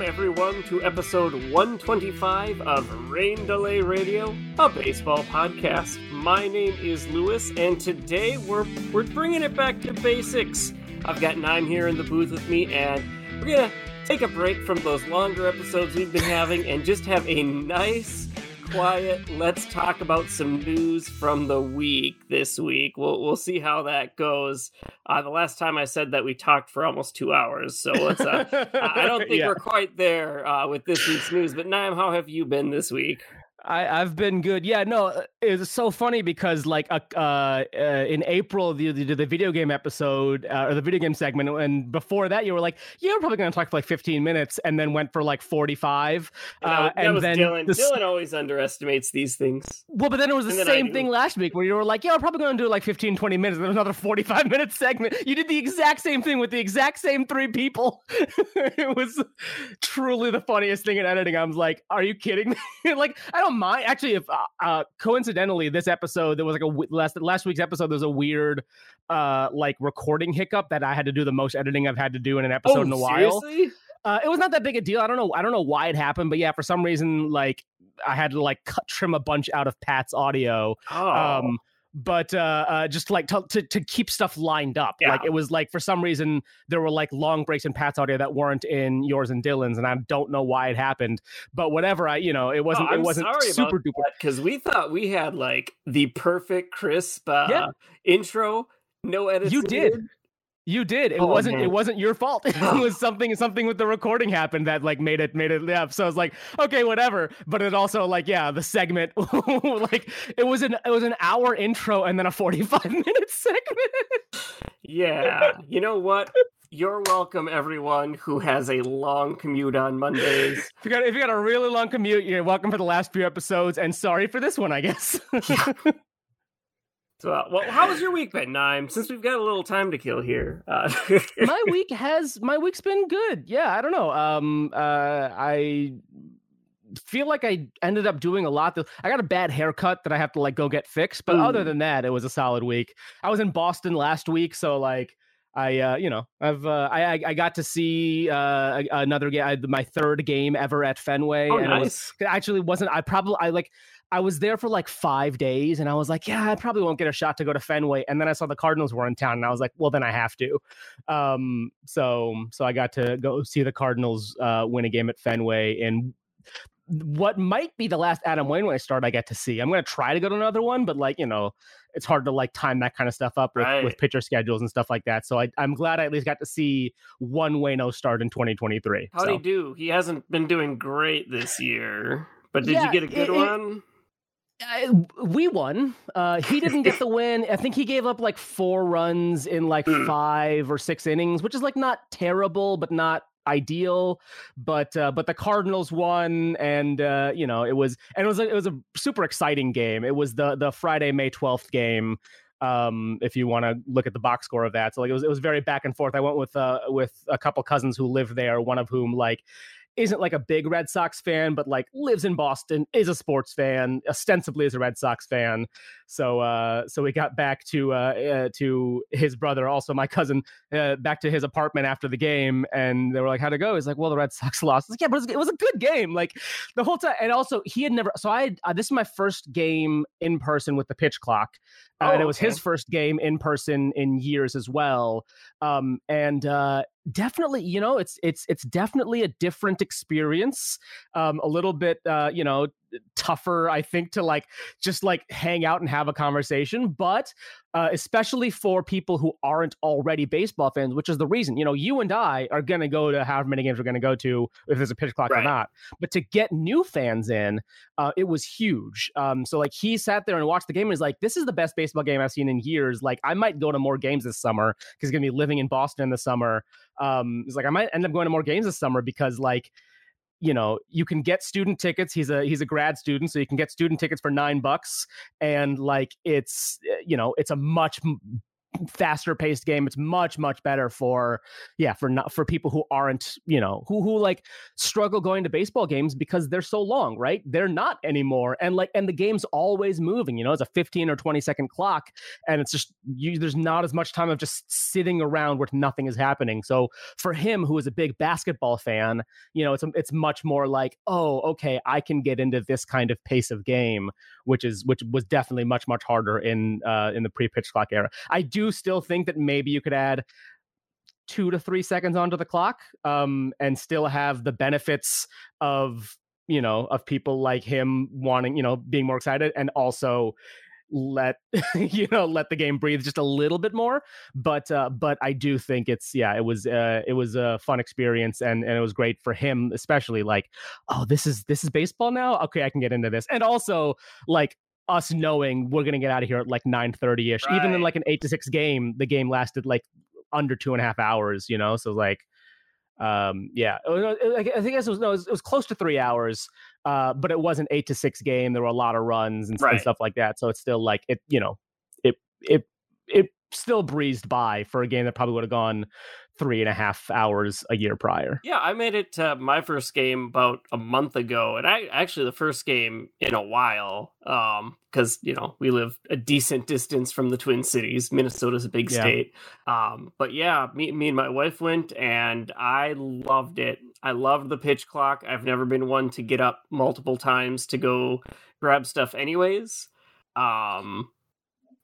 Welcome, everyone, to episode 125 of Rain Delay Radio, a baseball podcast. My name is Louis, and today we're, we're bringing it back to basics. I've got Naaim here in the booth with me, and we're to take a break from those longer episodes we've been having and just have a nice quiet. Let's talk about some news from the week this week. We'll we'll see how that goes. Uh, the last time I said that we talked for almost two hours, so let's. Uh, I don't think yeah. we're quite there uh, with this week's news. But Naaim, how have you been this week? I, I've been good. Yeah, no, uh, it's so funny because like uh, uh, in April the, the, the video game episode uh, or the video game segment, and before that you were like, yeah, we're probably going to talk for like 15 minutes, and then went for like 45. And, uh, and then Dylan. The... Dylan always underestimates these things. Well, but then it was the same thing last week where you were like, yeah, we're probably going to do like 15, 20 minutes, and then another 45 minute segment. You did the exact same thing with the exact same three people. it was truly the funniest thing in editing. I was like, are you kidding me? like, I don't don't mind actually. If uh, uh, coincidentally, this episode there was like a last last week's episode. There was a weird uh like recording hiccup that I had to do the most editing I've had to do in an episode oh, in a while. Seriously? Uh, it was not that big a deal. I don't know. I don't know why it happened, but yeah, for some reason, like I had to like cut trim a bunch out of Pat's audio. Oh. Um, but uh, uh, just like to, to, to keep stuff lined up. Yeah. Like it was like for some reason there were like long breaks in Pat's audio that weren't in yours and Dylan's, and I don't know why it happened. But whatever, I you know it wasn't oh, it wasn't super duper because we thought we had like the perfect crisp uh, yeah. intro, no edits. You did. You did. It oh, wasn't. Man. It wasn't your fault. it oh. was something. Something with the recording happened that like made it made it. Yeah. So I was like, okay, whatever. But it also like, yeah, the segment like it was an it was an hour intro and then a forty five minute segment. yeah. You know what? You're welcome, everyone who has a long commute on Mondays. if you got if you got a really long commute, you're welcome for the last few episodes, and sorry for this one, I guess. So, uh, well, how was your week been, Naaim? Since we've got a little time to kill here, uh... my week has my week's been good. Yeah, I don't know. Um, uh, I feel like I ended up doing a lot. I got a bad haircut that I have to like go get fixed, but Ooh. other than that, it was a solid week. I was in Boston last week, so like I, uh, you know, I've uh, I I got to see uh, another game, my third game ever at Fenway, oh, and nice. it was it actually wasn't. I probably I like I was there for like five days and I was like, yeah, I probably won't get a shot to go to Fenway. And then I saw the Cardinals were in town and I was like, well, then I have to. Um, so, so I got to go see the Cardinals uh, win a game at Fenway and what might be the last Adam Wainwright start I get to see. I'm going to try to go to another one, but like, you know, it's hard to like time that kind of stuff up with, right. with pitcher schedules and stuff like that. So I, am glad I at least got to see one Wayno start in 2023. How'd so. he do? He hasn't been doing great this year, but did yeah, you get a good it, one? It, we won. Uh, he didn't get the win. I think he gave up like four runs in like hmm. five or six innings, which is like not terrible, but not ideal. But uh, but the Cardinals won, and uh, you know it was and it was a, it was a super exciting game. It was the the Friday May twelfth game. Um, if you want to look at the box score of that, so like it was it was very back and forth. I went with uh with a couple cousins who live there, one of whom like isn't like a big Red Sox fan, but like lives in Boston, is a sports fan, ostensibly is a Red Sox fan. So uh, so we got back to uh, uh, to his brother, also my cousin, uh, back to his apartment after the game, and they were like, "How'd it go?" He's like, "Well, the Red Sox lost." like, "Yeah, but it was, it was, a good game." Like the whole time, and also he had never. So I had, uh, this is my first game in person with the pitch clock, uh, oh, and it was okay. his first game in person in years as well. Um, and uh, definitely, you know, it's it's it's definitely a different experience. Um, a little bit, uh, you know, tougher, I think, to like just like hang out and have a conversation. But uh, especially for people who aren't already baseball fans, which is the reason, you know, you and I are going to go to however many games we're going to go to if there's a pitch clock right. or not. But to get new fans in, uh, it was huge. Um, so like he sat there and watched the game and was like, this is the best baseball game I've seen in years. Like I might go to more games this summer because he's going to be living in Boston in the summer. Um, he's like, I might end up going to more games this summer because like you know you can get student tickets he's a he's a grad student so you can get student tickets for nine bucks and like it's eh, you know it's a much faster paced game. It's much much better for yeah for not for people who aren't you know who who like struggle going to baseball games because they're so long, right? They're not anymore, and like and the game's always moving. You know, it's a 15 or 20 second clock, and it's just you, there's not as much time of just sitting around where nothing is happening. So for him, who is a big basketball fan, you know, it's it's much more like oh okay, I can get into this kind of pace of game, which is which was definitely much much harder in uh, in the pre pitch clock era. I do still think that maybe you could add two to three seconds onto the clock um, and still have the benefits of you know of people like him wanting you know being more excited and also let you know let the game breathe just a little bit more but uh but i do think it's yeah it was uh it was a fun experience and and it was great for him especially like oh this is this is baseball now? Okay i can get into this. And also like us knowing we're gonna get out of here at like 9 30 ish even in like an 8 to 6 game the game lasted like under two and a half hours you know? So like um yeah. Oh, i I think it was no it was, it was close to three hours uh but it was an eight to six game there were a lot of runs and, and stuff like that so it's still like it you know it it it still breezed by for a game that probably would have gone three and a half hours a year prior Yeah, I made it to my first game about a month ago, and I actually the first game in a while, um, because you know we live a decent distance from the Twin Cities. Minnesota's a big Yeah. state, um, but yeah, me, me and my wife went, and I loved it. I loved the pitch clock. I've never been one to get up multiple times to go grab stuff, anyways. Um,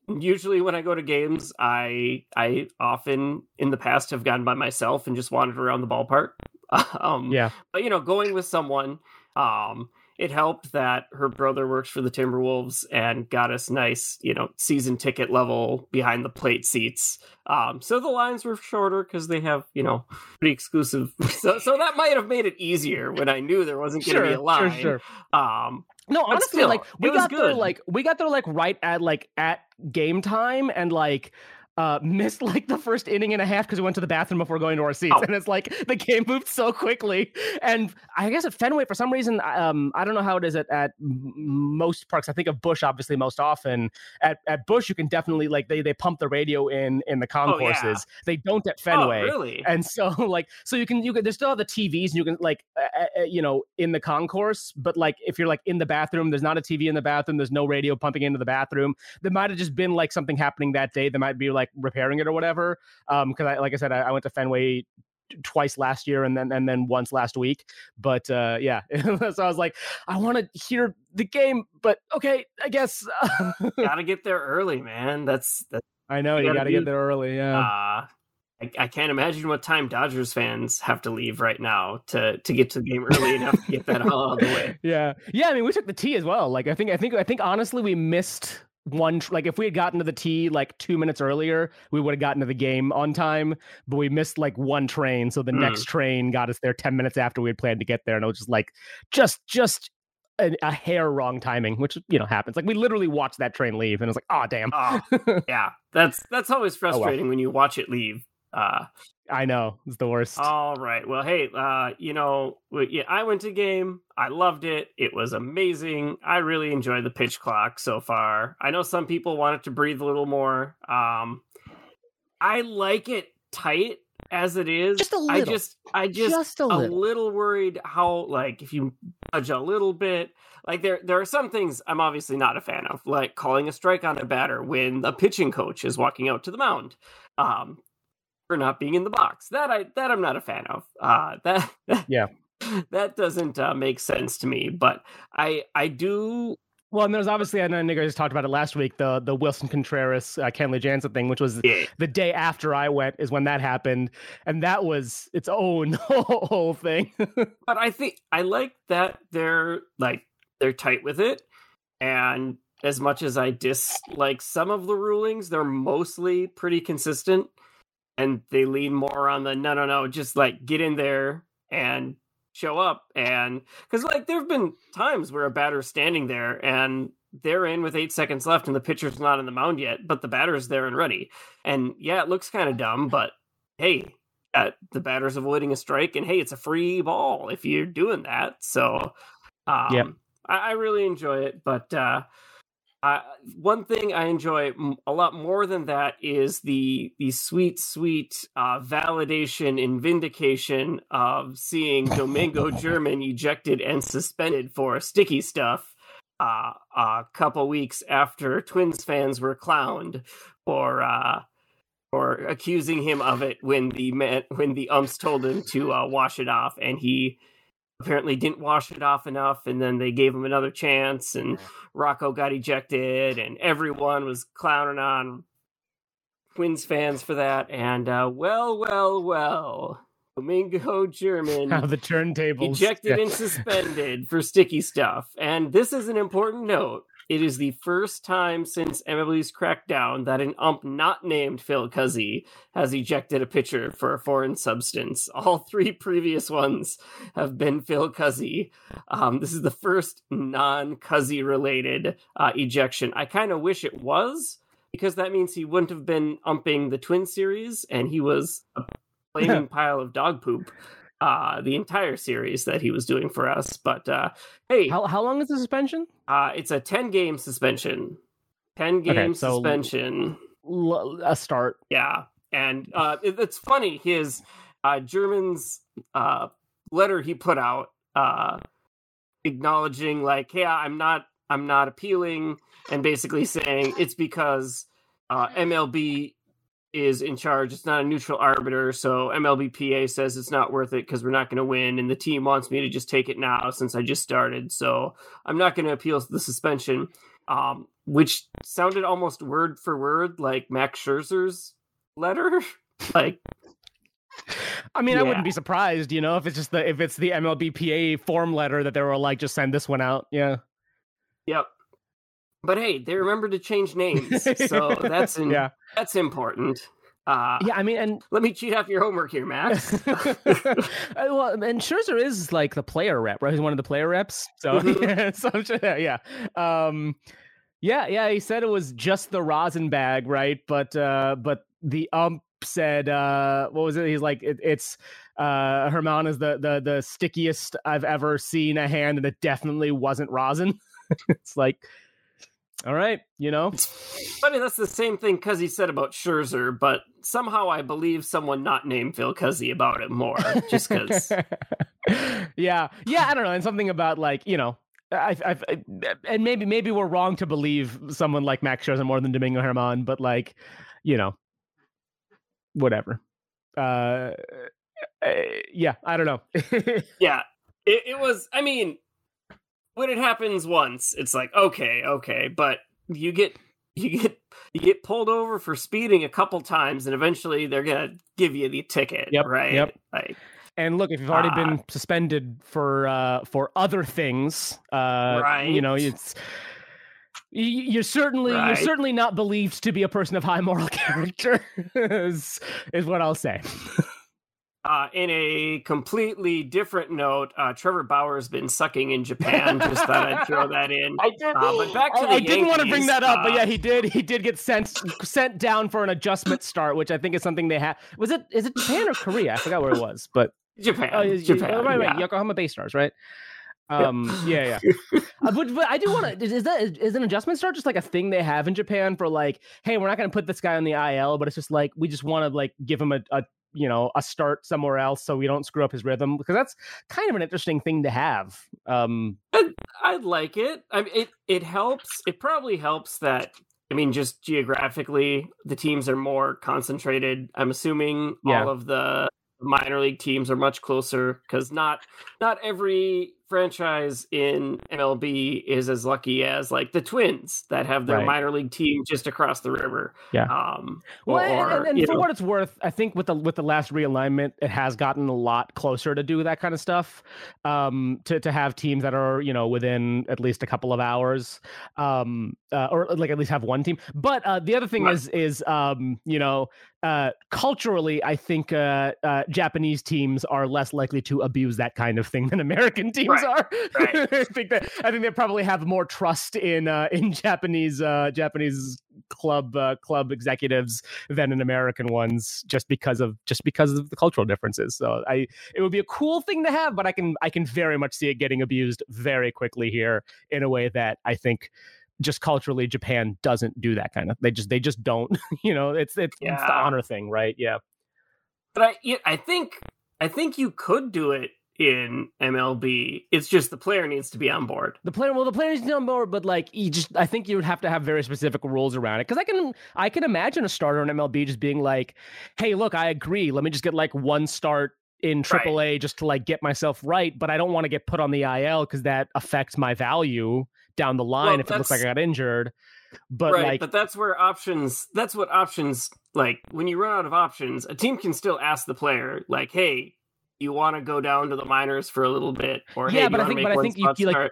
usually when I go to games, I I often in the past have gone by myself and just wandered around the ballpark. um, yeah but you know, going with someone, um, it helped that her brother works for the Timberwolves and got us nice, you know, season ticket level behind the plate seats. Um, so the lines were shorter because they have, you know, pretty exclusive. So, so that might have made it easier when I knew there wasn't going to sure be a line. sure sure Um, No, honestly, still, like we got there like we got there like right at like at game time and like uh missed like the first inning and a half because we went to the bathroom before going to our seats. Oh. and it's like the game moved so quickly. And i guess at fenway for some reason um i don't know how it is at, at most parks. I think of Busch obviously most often. At, at Busch you can definitely like they they pump the radio in in the Oh, yeah. concourses. They don't at fenway. Oh, really? and so like so you can you can there's still have the tvs and you can like uh, uh, you know in the concourse. But like if you're like in the bathroom there's not a tv in the bathroom. There's no radio pumping into the bathroom. There might have just been like something happening that day. They might be like repairing it or whatever um because i like i said I, I went to fenway twice last year and then and then once last week but uh yeah so i was like i want to hear the game but okay i guess Gotta get there early, man. That's that. i know You gotta gotta get there early yeah Uh, I, I can't imagine what time Dodgers fans have to leave right now to to get to the game early enough to get that all out of the way. Yeah, yeah. I mean, we took the T as well. Like, I think, I think, I think. Honestly, we missed one. Like, if we had gotten to the T like two minutes earlier, we would have gotten to the game on time. But we missed like one train, so the Hmm. next train got us there ten minutes after we had planned to get there, and it was just like, just, just. A, a hair wrong timing, which you know happens. Like we literally watched that train leave, and it was like, oh damn, Oh, yeah, that's that's always frustrating when you watch it leave. Uh, I know it's the worst. all right. Well, hey, uh, you know, yeah, I went to game. I loved it. It was amazing. I really enjoyed the pitch clock so far. I know some people want it to breathe a little more. Um, I like it tight as it is. Just a little. I just, I just, just a a little. little worried how like if you budge a little bit like there there are some things i'm obviously not a fan of like calling a strike on a batter when the pitching coach is walking out to the mound um for not being in the box that i that i'm not a fan of uh that Yeah. that doesn't uh, make sense to me but i i do Well, and there's obviously, I know Nigger just talked about it last week, the the Willson Contreras, uh, Kenley Jansen thing, which was yeah, the day after I went is when that happened, and that was its own whole thing. but i think i like that they're like they're tight with it and as much as i dislike some of the rulings they're mostly pretty consistent and they lean more on the no no no just like get in there and show up and because like there have been times where a batter's standing there and they're in with eight seconds left and the pitcher's not on the mound yet but the batter's there and ready and yeah it looks kind of dumb but hey uh, the batter's avoiding a strike and hey it's a free ball if you're doing that so um Yep. I, I really enjoy it but uh Uh, one thing I enjoy a lot more than that is the the sweet, sweet uh, validation and vindication of seeing Domingo German ejected and suspended for sticky stuff uh, a couple weeks after Twins fans were clowned for uh, for accusing him of it when the man, when the umps told him to uh, wash it off, and he apparently didn't wash it off enough and then they gave him another chance and Rocco got ejected and everyone was clowning on Twins fans for that and uh, well well well Domingo German the turntables. ejected and suspended for sticky stuff. And this is an important note it is the first time since MLB's crackdown that an ump not named Phil Cuzzi has ejected a pitcher for a foreign substance. All three previous ones have been Phil Cuzzi. Um, this is the first non Cuzzi related uh, ejection. I kind of wish it was because that means he wouldn't have been umping the Twin Series and he was a flaming pile of dog poop uh, the entire series that he was doing for us. But uh, hey, how how long is the suspension? Uh, it's a ten game suspension. Ten game okay, so suspension. L- a start. Yeah, and uh, it, it's funny his uh, German's uh, letter he put out uh, acknowledging like, "Hey, I'm not I'm not appealing," and basically saying it's because uh, MLB is in charge. It's not a neutral arbiter, so MLBPA says it's not worth it because we're not going to win, and the team wants me to just take it now since I just started. So I'm not going to appeal the suspension, um, which sounded almost word for word like Max Scherzer's letter. like, I mean, yeah. I wouldn't be surprised, you know, if it's just the if it's the MLBPA form letter that they were like, just send this one out. Yeah. Yep. But hey, they remember to change names, so that's in, yeah. that's important. Uh, yeah, I mean, and let me cheat off your homework here, Max. Uh, well, and Scherzer is like the player rep, right? He's one of the player reps. So, mm-hmm. so yeah, um, yeah, yeah. He said it was just the rosin bag, right? But uh, but the ump said, uh, what was it? He's like, it, it's uh, Germán is the the the stickiest I've ever seen a hand, and it definitely wasn't rosin. it's like all right, you know. Funny, that's the same thing Cuzzi said about Scherzer, but somehow I believe someone not named Phil Cuzzi about it more, just because. yeah, yeah, I don't know, and something about like you know, I, I've, and maybe maybe we're wrong to believe someone like Max Scherzer more than Domingo Germán, but like, you know, whatever. Uh, uh yeah, I don't know. yeah, it, it was. I mean, when it happens once, it's like okay, okay, but you get you get you get pulled over for speeding a couple times, and eventually they're gonna give you the ticket, yep, right? Yep. Like, and look, if you've already uh, been suspended for uh, for other things, uh, right? You know, it's you're certainly right. you're certainly not believed to be a person of high moral character, is is what I'll say. Uh, in a completely different note, uh, Trevor Bauer's been sucking in Japan. Just thought I'd throw that in. I did. Uh, but back to I, the I didn't want to bring that up, but yeah, uh, he did. He did get sent sent down for an adjustment start, which I think is something they have. Was it is it Japan or Korea? I forgot where it was, but Japan. Oh, Japan. Oh, right, right. Yeah. Yokohama Bay Stars, right? Um, yeah, yeah. uh, but, but I do want to. Is, is that is an adjustment start just like a thing they have in Japan for like, hey, we're not going to put this guy on the IL, but it's just like we just want to like give him a, a you know a start somewhere else so we don't screw up his rhythm because that's kind of an interesting thing to have um i i like it i mean it it helps it probably helps that i mean just geographically the teams are more concentrated i'm assuming yeah. all of the minor league teams are much closer because not not every franchise in MLB is as lucky as like the Twins that have their right. minor league team just across the river. Yeah. Um, well, or, and, and, and for know. what it's worth, I think with the with the last realignment, it has gotten a lot closer to do that kind of stuff. Um, to to have teams that are you know within at least a couple of hours, um, uh, or like at least have one team. But uh, the other thing right. is is um, you know uh, culturally, I think uh, uh, Japanese teams are less likely to abuse that kind of thing than American teams right. are. Right. I think that I think they probably have more trust in uh, in Japanese uh, Japanese club uh, club executives than in American ones, just because of just because of the cultural differences. So I it would be a cool thing to have, but I can I can very much see it getting abused very quickly here in a way that I think just culturally Japan doesn't do that kind of. They just they just don't. you know, it's it's, yeah. it's the honor thing, right? Yeah. But I I think I think you could do it in MLB. It's just the player needs to be on board. The player, well, the player needs to be on board, but like you just, I think you would have to have very specific rules around it. Because I can, I can imagine a starter in MLB just being like, "Hey, look, I agree. Let me just get like one start in AAA right. just to like get myself right, but I don't want to get put on the IL because that affects my value down the line well, if it looks like I got injured." But right, like, but that's where options. That's what options like. When you run out of options, a team can still ask the player, like, "Hey, you want to go down to the minors for a little bit, or yeah, hey, but I think, but I think you, you like,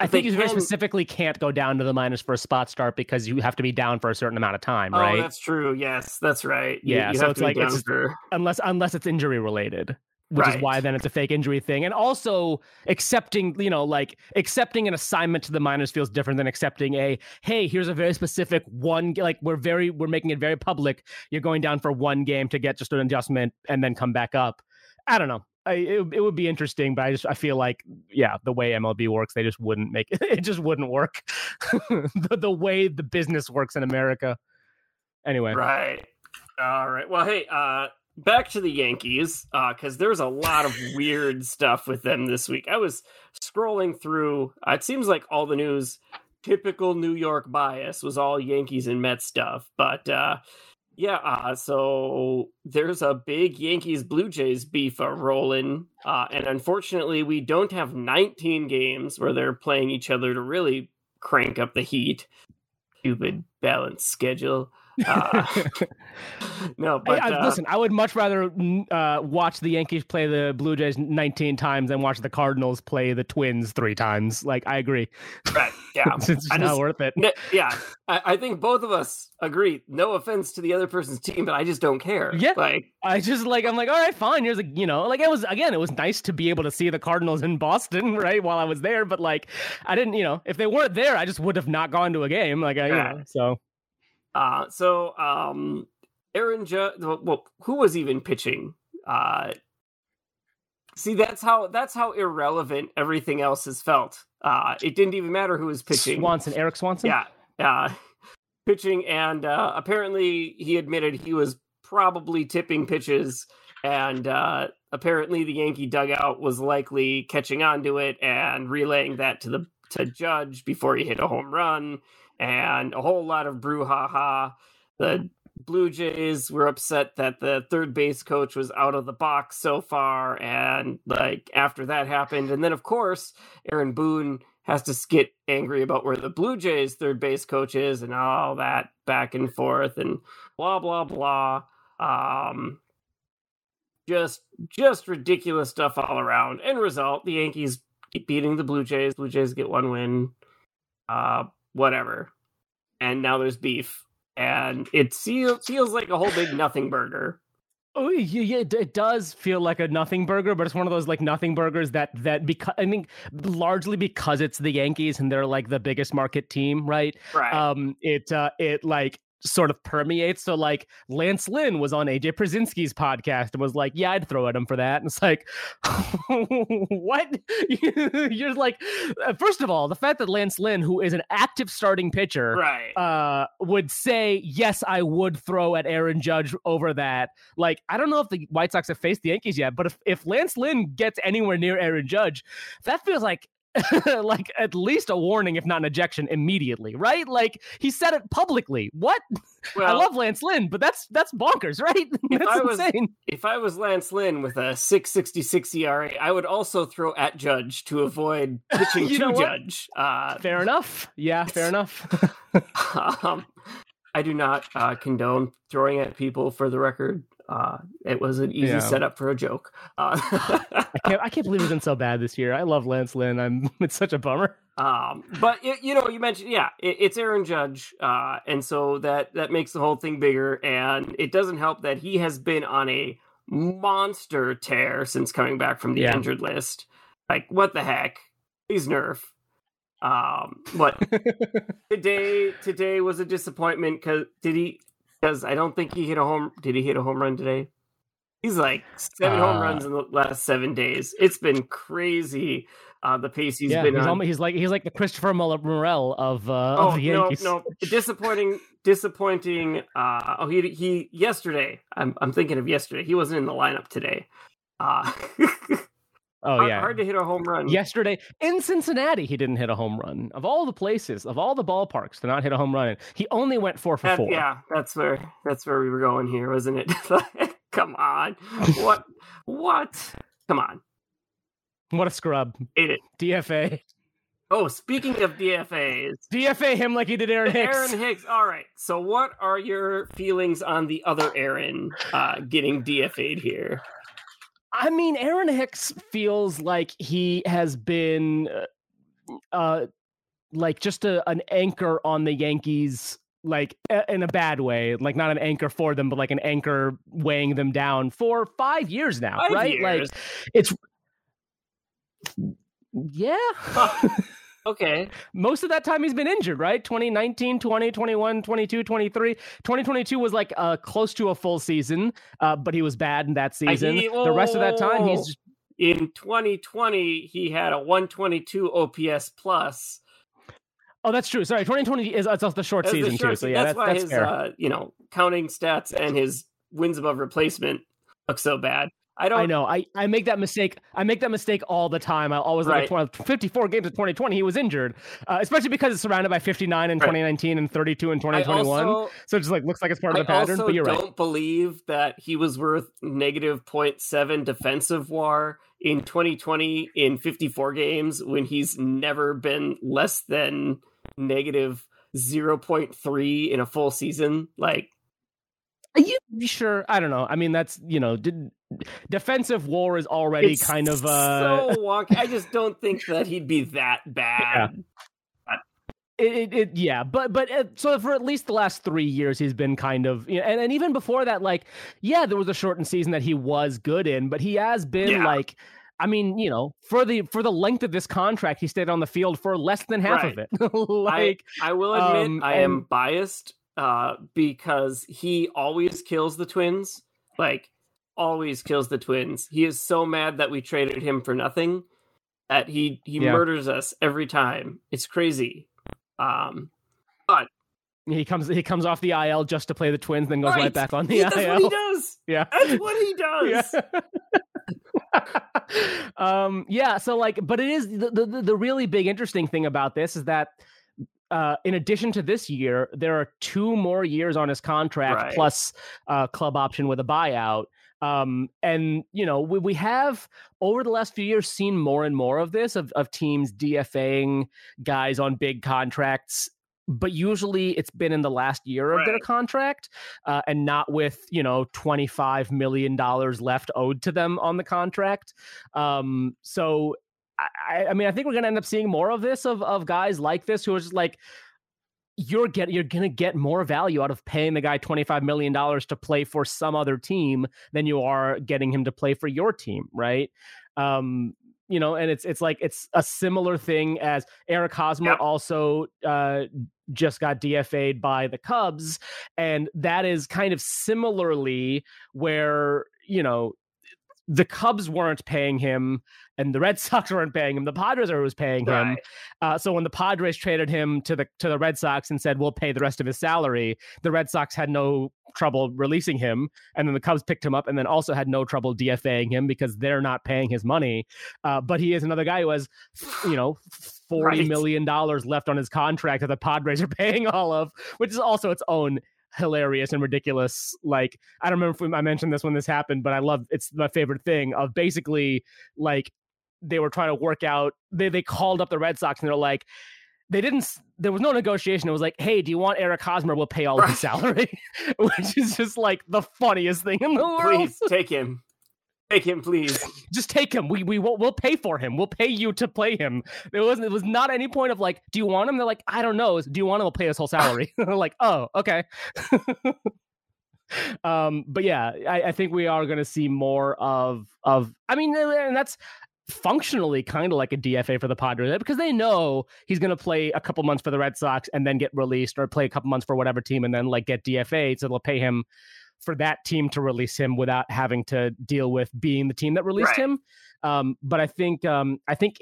I think you can... very specifically can't go down to the minors for a spot start because you have to be down for a certain amount of time, oh, right? that's true. Yes, that's right. Yeah, you, you so it's like it's, for... unless unless it's injury related which right. is why then it's a fake injury thing. And also accepting, you know, like accepting an assignment to the minors feels different than accepting a, hey, here's a very specific one, like we're very, we're making it very public. You're going down for one game to get just an adjustment and then come back up. I don't know. I, it, it would be interesting, but I just I feel like yeah, the way MLB works, they just wouldn't make it. It just wouldn't work. the, the way the business works in America. Anyway, right. All right. Well, hey, uh, back to the Yankees because uh, there's a lot of weird stuff with them this week. I was scrolling through. Uh, it seems like all the news, typical New York bias, was all Yankees and Mets stuff. But uh, yeah, uh, so there's a big Yankees Blue Jays beef rolling, uh, and unfortunately, we don't have 19 games where they're playing each other to really crank up the heat. Stupid balanced schedule. Uh, no, but I, I, uh, listen, I would much rather uh, watch the Yankees play the Blue Jays 19 times than watch the Cardinals play the Twins three times. Like, I agree. Right. Yeah. it's just not just, worth it. Yeah. I, I, think both of us agree. No offense to the other person's team, but I just don't care. Yeah. Like, I just like, I'm like, all right, fine. Here's a, you know, like it was, again, it was nice to be able to see the Cardinals in Boston, right, while I was there. But like, I didn't, you know, if they weren't there, I just would have not gone to a game. Like, I, you know, so. Uh, so um, Aaron Judge, well, who was even pitching? Uh, see, that's how that's how irrelevant everything else has felt. Uh, it didn't even matter who was pitching. Swanson, Erik Swanson. Yeah, uh, pitching, and uh, apparently he admitted he was probably tipping pitches, and uh, apparently the Yankee dugout was likely catching on to it and relaying that to the to Judge before he hit a home run and a whole lot of brouhaha. The Blue Jays were upset that the third base coach was out of the box so far, and like after that happened, and then of course Aaron Boone has to get angry about where the Blue Jays third base coach is, and all that back and forth, and blah blah blah. Um, just just ridiculous stuff all around. End result: the Yankees beating the Blue Jays. Blue Jays get one win. Uh, whatever. And now there's beef, and it feels feels like a whole big nothing burger. Oh yeah, yeah, it does feel like a nothing burger, but it's one of those like nothing burgers that that because I mean largely because it's the Yankees and they're like the biggest market team, right? Right. Um, it uh, it like sort of permeates. So like Lance Lynn was on AJ Pierzynski's podcast and was like, "Yeah, I'd throw at him for that." And it's like, what? You're like, uh, first of all, the fact that Lance Lynn, who is an active starting pitcher, right, uh, would say, "Yes, I would throw at Aaron Judge over that." Like, I don't know if the White Sox have faced the Yankees yet, but if if Lance Lynn gets anywhere near Aaron Judge, that feels like like at least a warning, if not an ejection, immediately, right? Like he said it publicly. What? Well, I love Lance Lynn, but that's that's bonkers, right? If that's I was insane. if I was Lance Lynn with a six sixty six ERA, I would also throw at Judge to avoid pitching to Judge. Uh, fair enough. Yeah, fair enough. um, I do not uh, condone throwing at people. For the record, uh, it was an easy yeah. setup for a joke. Uh, I can't. I can't believe it's been so bad this year. I love Lance Lynn. I'm. It's such a bummer. Um, but it, you know, you mentioned, yeah, it, it's Aaron Judge, uh, and so that that makes the whole thing bigger. And it doesn't help that he has been on a monster tear since coming back from the yeah. injured list. Like, what the heck? He's nerf. Um, but today, today was a disappointment because did he? Because I don't think he hit a home. Did he hit a home run today? He's like seven uh, home runs in the last seven days. It's been crazy. Uh, the pace he's yeah, been he's, on. almost, he's like he's like the Christopher Morel of, uh, oh of the no, Yankees. no, disappointing, disappointing. Uh, oh, he he yesterday. I'm I'm thinking of yesterday. He wasn't in the lineup today. Uh, Oh hard, yeah, hard to hit a home run. Yesterday in Cincinnati, he didn't hit a home run. Of all the places, of all the ballparks to not hit a home run, in, he only went four for That- four. yeah, that's where that's where we were going here, wasn't it? Come on, what what? Come on, What a scrub. hit it. DFA. Oh, speaking of DFAs, DFA him like he did Aaron Hicks. Aaron Hicks. All right. So, what are your feelings on the other Aaron uh, getting DFA'd here? I mean, Aaron Hicks feels like he has been, uh, uh like just a, an anchor on the Yankees, like a- in a bad way, like not an anchor for them, but like an anchor weighing them down for five years now, Five right? Like it's, yeah. Okay. most of that time he's been injured, right? 2019, 20, 21, 22, 23. 2022 was like uh, close to a full season, uh, but he was bad in that season. he- the rest of that time, oh. he's just, In 2020, he had a 122 OPS plus. oh, that's true. Sorry, 2020 is it's also the short That's the season short too. So yeah, that's that's, why that's his fair. uh, you know counting stats and his wins above replacement look so bad. I don't I know. I, I make that mistake. I make that mistake all the time. I always Right. look at 54 games of 2020. He was injured, uh, especially because it's surrounded by 59 in Right. 2019 and 32 in 2021. also, so it just like looks like it's part of I the pattern. also But you're don't right. believe that he was worth negative 0.7 defensive war in 2020 in 54 games when he's never been less than negative 0.3 in a full season. Like, Are you sure? I don't know. I mean, that's you know, did, defensive war is already it's kind of uh, so wonky. I just don't think that he'd be that bad. It, it, it yeah, but but uh, so for at least the last three years, he's been kind of, you know, and and even before that, like, yeah, there was a shortened season that he was good in, but he has been Yeah. like, I mean, you know, for the for the length of this contract, he stayed on the field for less than half of it. like, I will admit Um, I am and- biased uh, because he always kills the twins. Like always kills the twins. He is so mad that we traded him for nothing that he he Yeah. murders us every time. It's crazy. Um but he comes he comes off the IL just to play the Twins, then goes right, Right. back on the he, IL. that's what he does. Yeah. That's what he does. Yeah. um yeah so like but it is the, the the really big interesting thing about this is that uh in addition to this year there are two more years on his contract Right. plus uh club option with a buyout um and you know we, we have over the last few years seen more and more of this of, of teams dfaing guys on big contracts but usually it's been in the last year of their contract uh, and not with you know 25 million dollars left owed to them on the contract. Um so I, I mean i think we're gonna end up seeing more of this of of guys like this who are just like you're get you're gonna get more value out of paying the guy 25 million dollars to play for some other team than you are getting him to play for your team right? Um you know and it's it's like it's a similar thing as eric hosmer also uh just got dfa'd by the cubs and that is kind of similarly where you know the cubs weren't paying him and the red sox weren't paying him the padres are was paying him Right. uh, so when the Padres traded him to the to the Red Sox and said we'll pay the rest of his salary, the Red Sox had no trouble releasing him, and then the Cubs picked him up and then also had no trouble DFAing him because they're not paying his money. Uh, but he is another guy who has, you know, forty Right. million dollars left on his contract that the Padres are paying all of, which is also its own hilarious and ridiculous. Like I don't remember if I mentioned this when this happened, but I love it's my favorite thing of basically like they were trying to work out. They they called up the Red Sox and they're like, they didn't. There was no negotiation. It was like, hey, do you want Eric Hosmer? We'll pay all of his salary, which is just like the funniest thing in the world. Please take him. Take him, please. Just take him. We we will we'll pay for him. We'll pay you to play him. There wasn't. It was not any point of like, do you want him? They're like, I don't know. Do you want him? We'll pay his whole salary. They're like, oh, okay. um, but yeah, I, I think we are going to see more of of. I mean, and that's functionally kind of like a DFA for the Padres because they know he's going to play a couple months for the Red Sox and then get released, or play a couple months for whatever team and then like get DFA. So they'll pay him for that team to release him without having to deal with being the team that released Right. him. Um, but I think um, I think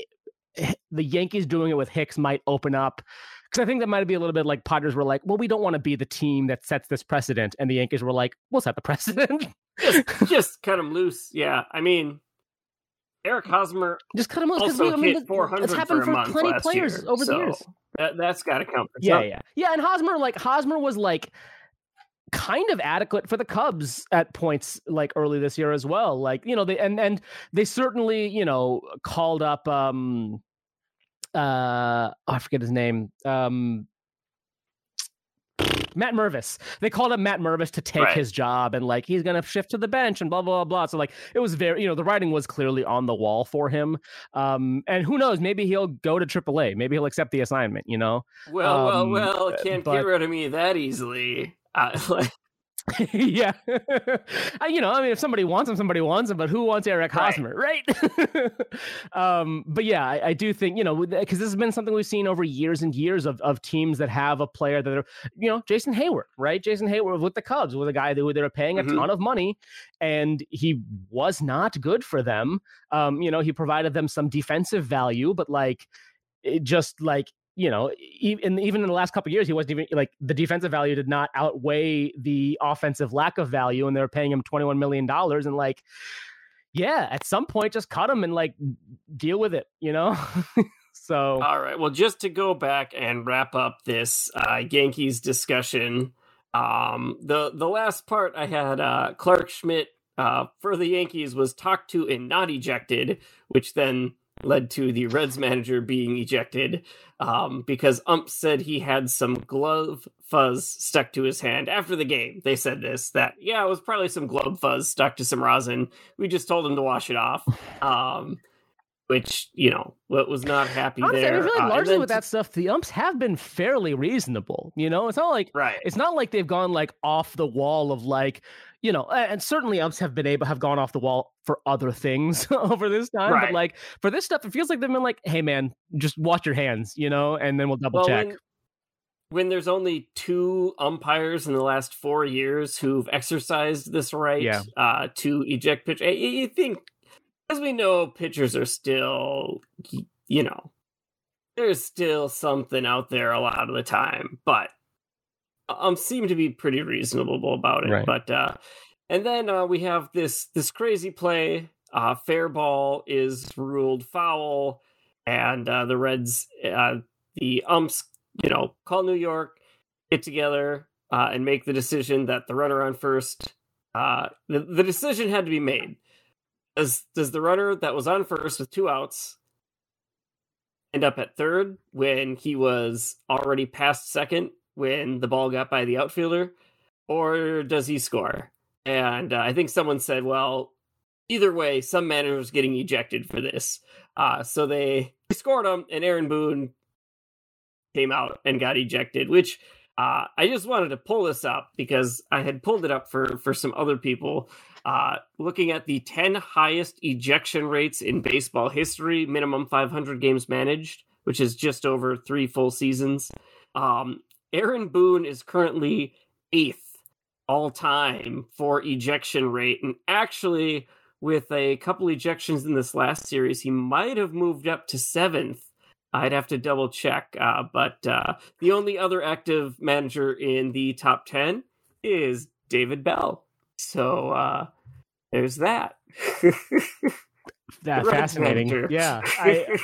the Yankees doing it with Hicks might open up because I think that might be a little bit like Padres were like, well, we don't want to be the team that sets this precedent, and the Yankees were like, we'll set the precedent. just, just cut him loose. Yeah, I mean, Eric Hosmer just cut him loose also I mean, hit 400 it's happened for, for, plenty last players year, over so the years. That, that's got to count for Yeah, something. yeah, yeah. And Hosmer, like Hosmer, was like kind of adequate for the Cubs at points like early this year as well. Like you know they and and they certainly you know called up um uh oh, I forget his name um Matt Mervis. They called up Matt Mervis to take Right. his job and like he's gonna shift to the bench and blah blah blah. So like it was very you know the writing was clearly on the wall for him. Um and who knows maybe he'll go to AAA. Maybe he'll accept the assignment. You know. Well, Um, well, well, uh, can't but- get rid of me that easily. Uh, like, yeah. You know, I mean, if somebody wants him, somebody wants him, but who wants Eric Right. Hosmer, right? um, but yeah, I, I do think, you know, because this has been something we've seen over years and years of, of teams that have a player that are, you know, Jason Heyward, right? Jason Heyward with the Cubs was a guy that they were paying a Mhm. ton of money and he was not good for them. Um, you know, he provided them some defensive value, but like, it just like you know, even even in the last couple years, he wasn't even like the defensive value did not outweigh the offensive lack of value, and they were paying him twenty one million dollars. And like, yeah, at some point, just cut him and like deal with it, you know. so all right. Well, just to go back and wrap up this uh, Yankees discussion, um, the the last part I had uh, Clarke Schmidt uh, for the Yankees was talked to and not ejected, which then led to the Reds manager being ejected um, because Ump said he had some glove fuzz stuck to his hand after the game. They said this that yeah, it was probably some glove fuzz stuck to some rosin. We just told him to wash it off. Um, which you know, what was not happy honestly, there. I feel like Uh, largely with that stuff, the umps have been fairly reasonable. You know, it's not like right? it's not like they've gone like off the wall of like you know and certainly umps have been able have gone off the wall for other things over this time but like for this stuff it feels like they've been like hey man just wash your hands you know and then we'll double Well, check when, when there's only two umpires in the last four years who've exercised this right Yeah. uh, to eject pitch, you, you think, as we know, pitchers are still, you know, there's still something out there a lot of the time, but um seem to be pretty reasonable about it. Right. But uh, and then uh, we have this this crazy play. Uh, fair ball is ruled foul, and uh, the Reds, uh, the umps, you know, call New York, get together, uh, and make the decision that the runner on first. Uh, the, the decision had to be made. Does does the runner that was on first with two outs end up at third when he was already past second when the ball got by the outfielder, or does he score? And uh, I think someone said, well, either way, some manager's getting ejected for this. Uh, so they scored him, and Aaron Boone came out and got ejected, which uh, I just wanted to pull this up because I had pulled it up for, for some other people. Uh, looking at the 10 highest ejection rates in baseball history, minimum 500 games managed, which is just over three full seasons. Um, Aaron Boone is currently eighth all time for ejection rate. And actually, with a couple ejections in this last series, he might have moved up to seventh. I'd have to double check. Uh, but uh, the only other active manager in the top 10 is David Bell. So uh, there's that. that fascinating manager. yeah I,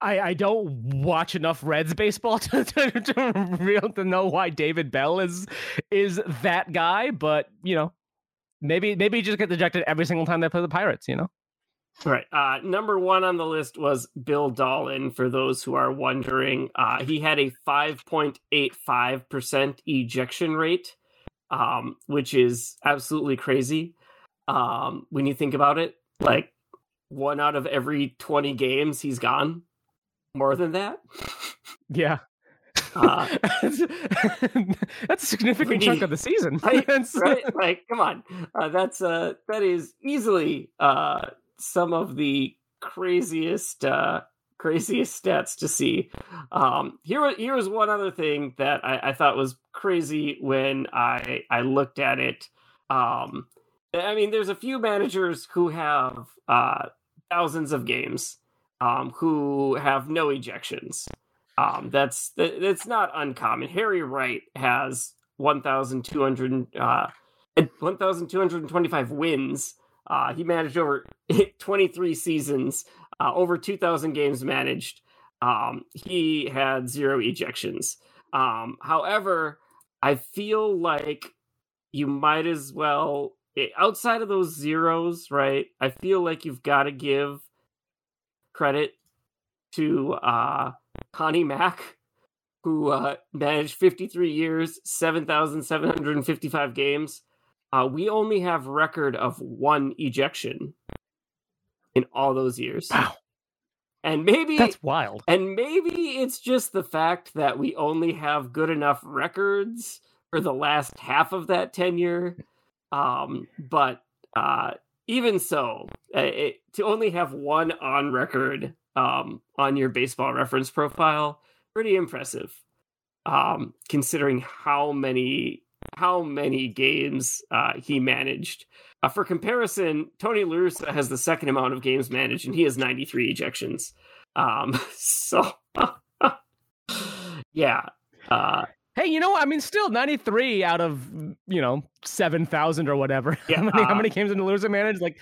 I i don't watch enough reds baseball to, to, to real to know why david bell is is that guy but you know maybe maybe he just gets ejected every single time they play the pirates you know Right. Uh, number one on the list was Bill Dahlen, for those who are wondering. Uh, he had a 5.85% ejection rate, um, which is absolutely crazy um, when you think about it. Like, one out of every 20 games, he's gone. More than that. yeah Uh, that's, that's a significant Pretty- chunk of the season Right, right? Like, come on. Uh, that's uh, that is easily uh, some of the craziest uh, craziest stats to see. Um, here, here was one other thing that I, I thought was crazy when I I looked at it. Um, I mean, there's a few managers who have uh, thousands of games. um, who have no ejections. Um, that's that, that's not uncommon. Harry Wright has 1,200 uh, 1,225 wins. Uh, he managed over 23 seasons, uh, over 2,000 games managed. Um, he had zero ejections. Um, however, I feel like you might as well, eh, outside of those zeros, right? I feel like you've got to give credit to uh, Connie Mack, who uh, managed 53 years, 7,755 games. Uh, we only have record of one ejection in all those years. Wow. And maybe That's wild. and maybe it's just the fact that we only have good enough records for the last half of that tenure. Um, but uh, even so, uh, it, to only have one on record um, on your baseball reference profile, pretty impressive. Um, considering how many how many games uh, he managed. Uh, for comparison, Tony LaRussa has the second amount of games managed, and he has 93 ejections. Um, so, yeah. Uh, Hey, you know what? I mean, still 93 out of, you know, 7,000 or whatever. Yeah, how, many, how uh, many games did LaRussa manage? Like,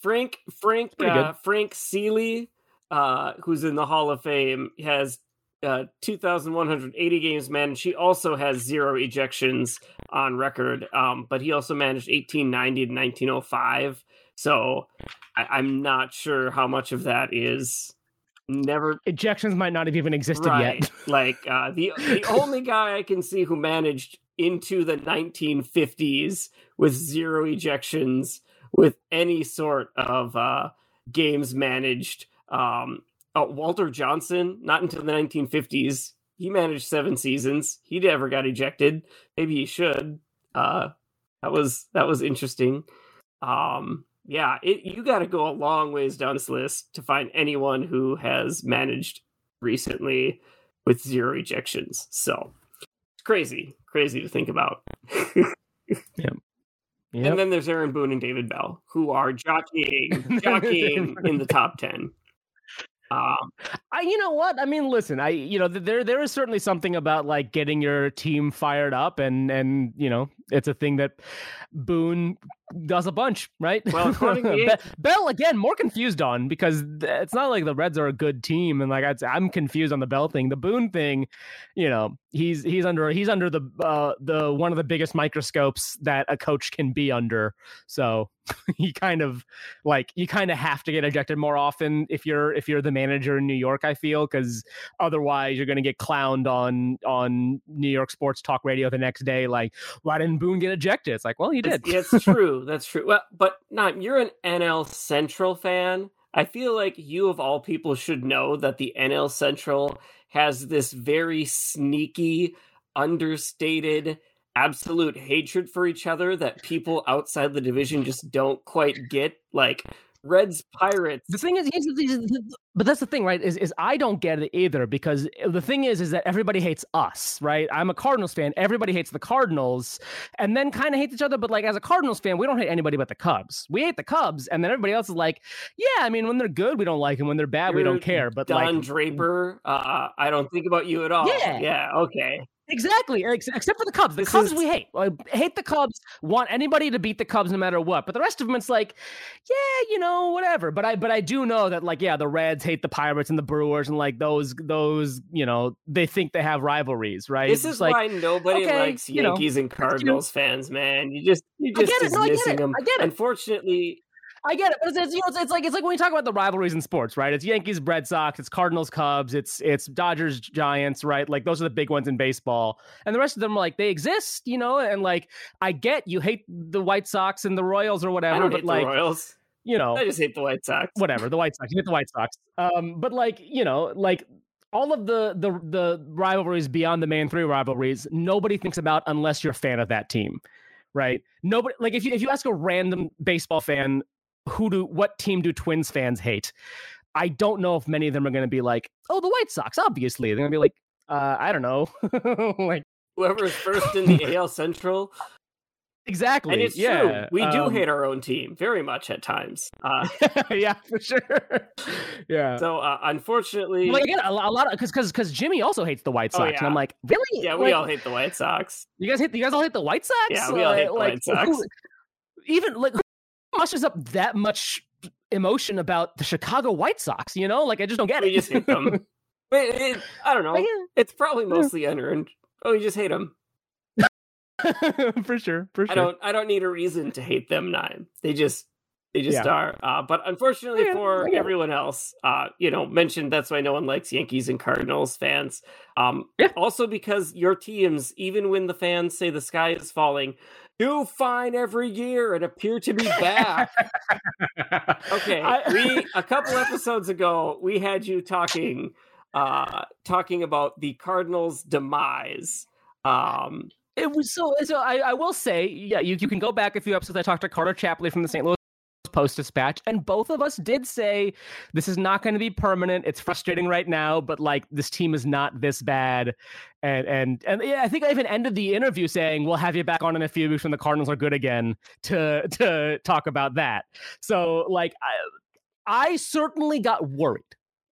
Frank Frank uh, Frank Selee, uh, who's in the Hall of Fame, has uh, 2,180 games managed. He also has zero ejections on record, um, but he also managed 1890 to 1905. So I, I'm not sure how much of that is never ejections might not have even existed right. yet. like uh, the the only guy I can see who managed into the 1950s with zero ejections with any sort of uh, games managed. Um, oh, Walter Johnson, not until the 1950s. He managed seven seasons. He never got ejected. Maybe he should. Uh, that was that was interesting. Um, yeah, it, you got to go a long ways down this list to find anyone who has managed recently with zero ejections. So it's crazy, crazy to think about. Yep. And then there's Aaron Boone and David Bell, who are jockeying, jockeying in the top ten. Um, I, you know what? I mean, listen, I, you know, there, there is certainly something about like getting your team fired up, and and you know, it's a thing that Boone does a bunch, right? Well, Be- Bell again, more confused on because it's not like the Reds are a good team, and like I'd, say- I'm confused on the Bell thing. The Boone thing, you know, he's he's under he's under the uh, the one of the biggest microscopes that a coach can be under. So he kind of like you kind of have to get ejected more often if you're if you're the manager in New York. I feel because otherwise you're going to get clowned on on New York sports talk radio the next day. Like, why didn't Boone get ejected? It's like, well, he did. It's, it's true. That's true. Well, but not you're an NL Central fan. I feel like you of all people should know that the NL Central has this very sneaky, understated, absolute hatred for each other that people outside the division just don't quite get. Like Reds Pirates. The thing is, here's the- here's but that's the thing, right? Is is I don't get it either because the thing is, is that everybody hates us, right? I'm a Cardinals fan. Everybody hates the Cardinals, and then kind of hates each other. But like as a Cardinals fan, we don't hate anybody but the Cubs. We hate the Cubs, and then everybody else is like, yeah, I mean, when they're good, we don't like them. When they're bad, we You're don't care. But Don like, Draper, uh, I don't think about you at all. Yeah. yeah, okay. Exactly, ex- except for the Cubs. The This Cubs is- we hate. I hate the Cubs. Want anybody to beat the Cubs no matter what. But the rest of them, it's like, yeah, you know, whatever. But I, but I do know that, like, yeah, the Reds hate the Pirates and the Brewers, and like those, those, you know, they think they have rivalries, right? This is like, why nobody okay, likes you know, Yankees and Cardinals fans, man. You just you just get it. No, I get it. them. I get it. Unfortunately, I get it, but it's, it's, you know, it's, it's like it's like when we talk about the rivalries in sports, right? It's Yankees, Red Sox, it's Cardinals, Cubs, it's it's Dodgers, Giants, right? Like those are the big ones in baseball, and the rest of them are like they exist, you know. And like I get you hate the White Sox and the Royals or whatever, but hate like the Royals. you know, I just hate the White Sox. whatever the White Sox, you hate the White Sox. Um, but like you know, like all of the the the rivalries beyond the main three rivalries, nobody thinks about unless you're a fan of that team, right? Nobody like if you if you ask a random baseball fan who do what team do Twins fans hate, I don't know if many of them are going to be like, oh, the White Sox, obviously. They're going to be like, uh, I don't know, like Whoever's first in the AL Central, exactly. And it's yeah. true. We do um, hate our own team very much at times. Uh, yeah, for sure. yeah. so uh, unfortunately, Like again, a, a lot of because because because Jimmy also hates the White Oh, Sox, and. I'm like, really? yeah, we Like, all hate the White Sox. You guys hate you guys all hate the White Sox? Yeah, we all hate the like, White Sox. who- even like who musters up that much emotion about the Chicago White Sox? You know, like I just don't get it. just hate them. But it, I don't know. It's probably mostly unearned. Oh, you just hate them. for sure, for sure. I don't. I don't need a reason to hate them. Nine. They just. They just Yeah. are. Uh, but unfortunately it, for it. everyone else, uh, you know, mentioned that's why no one likes Yankees and Cardinals fans. Um, Yeah. Also because your teams, even when the fans say the sky is falling, do fine every year and appear to be back. Okay, I- we a couple episodes ago we had you talking uh talking about the Cardinals demise. Um It was so. So I, I will say, yeah, you, you can go back a few episodes. I talked to Carter Chapley from the St. Louis Post Dispatch, and both of us did say this is not going to be permanent. It's frustrating right now, but like this team is not this bad. And and and yeah, I think I even ended the interview saying we'll have you back on in a few weeks when the Cardinals are good again to to talk about that. So like I I certainly got worried.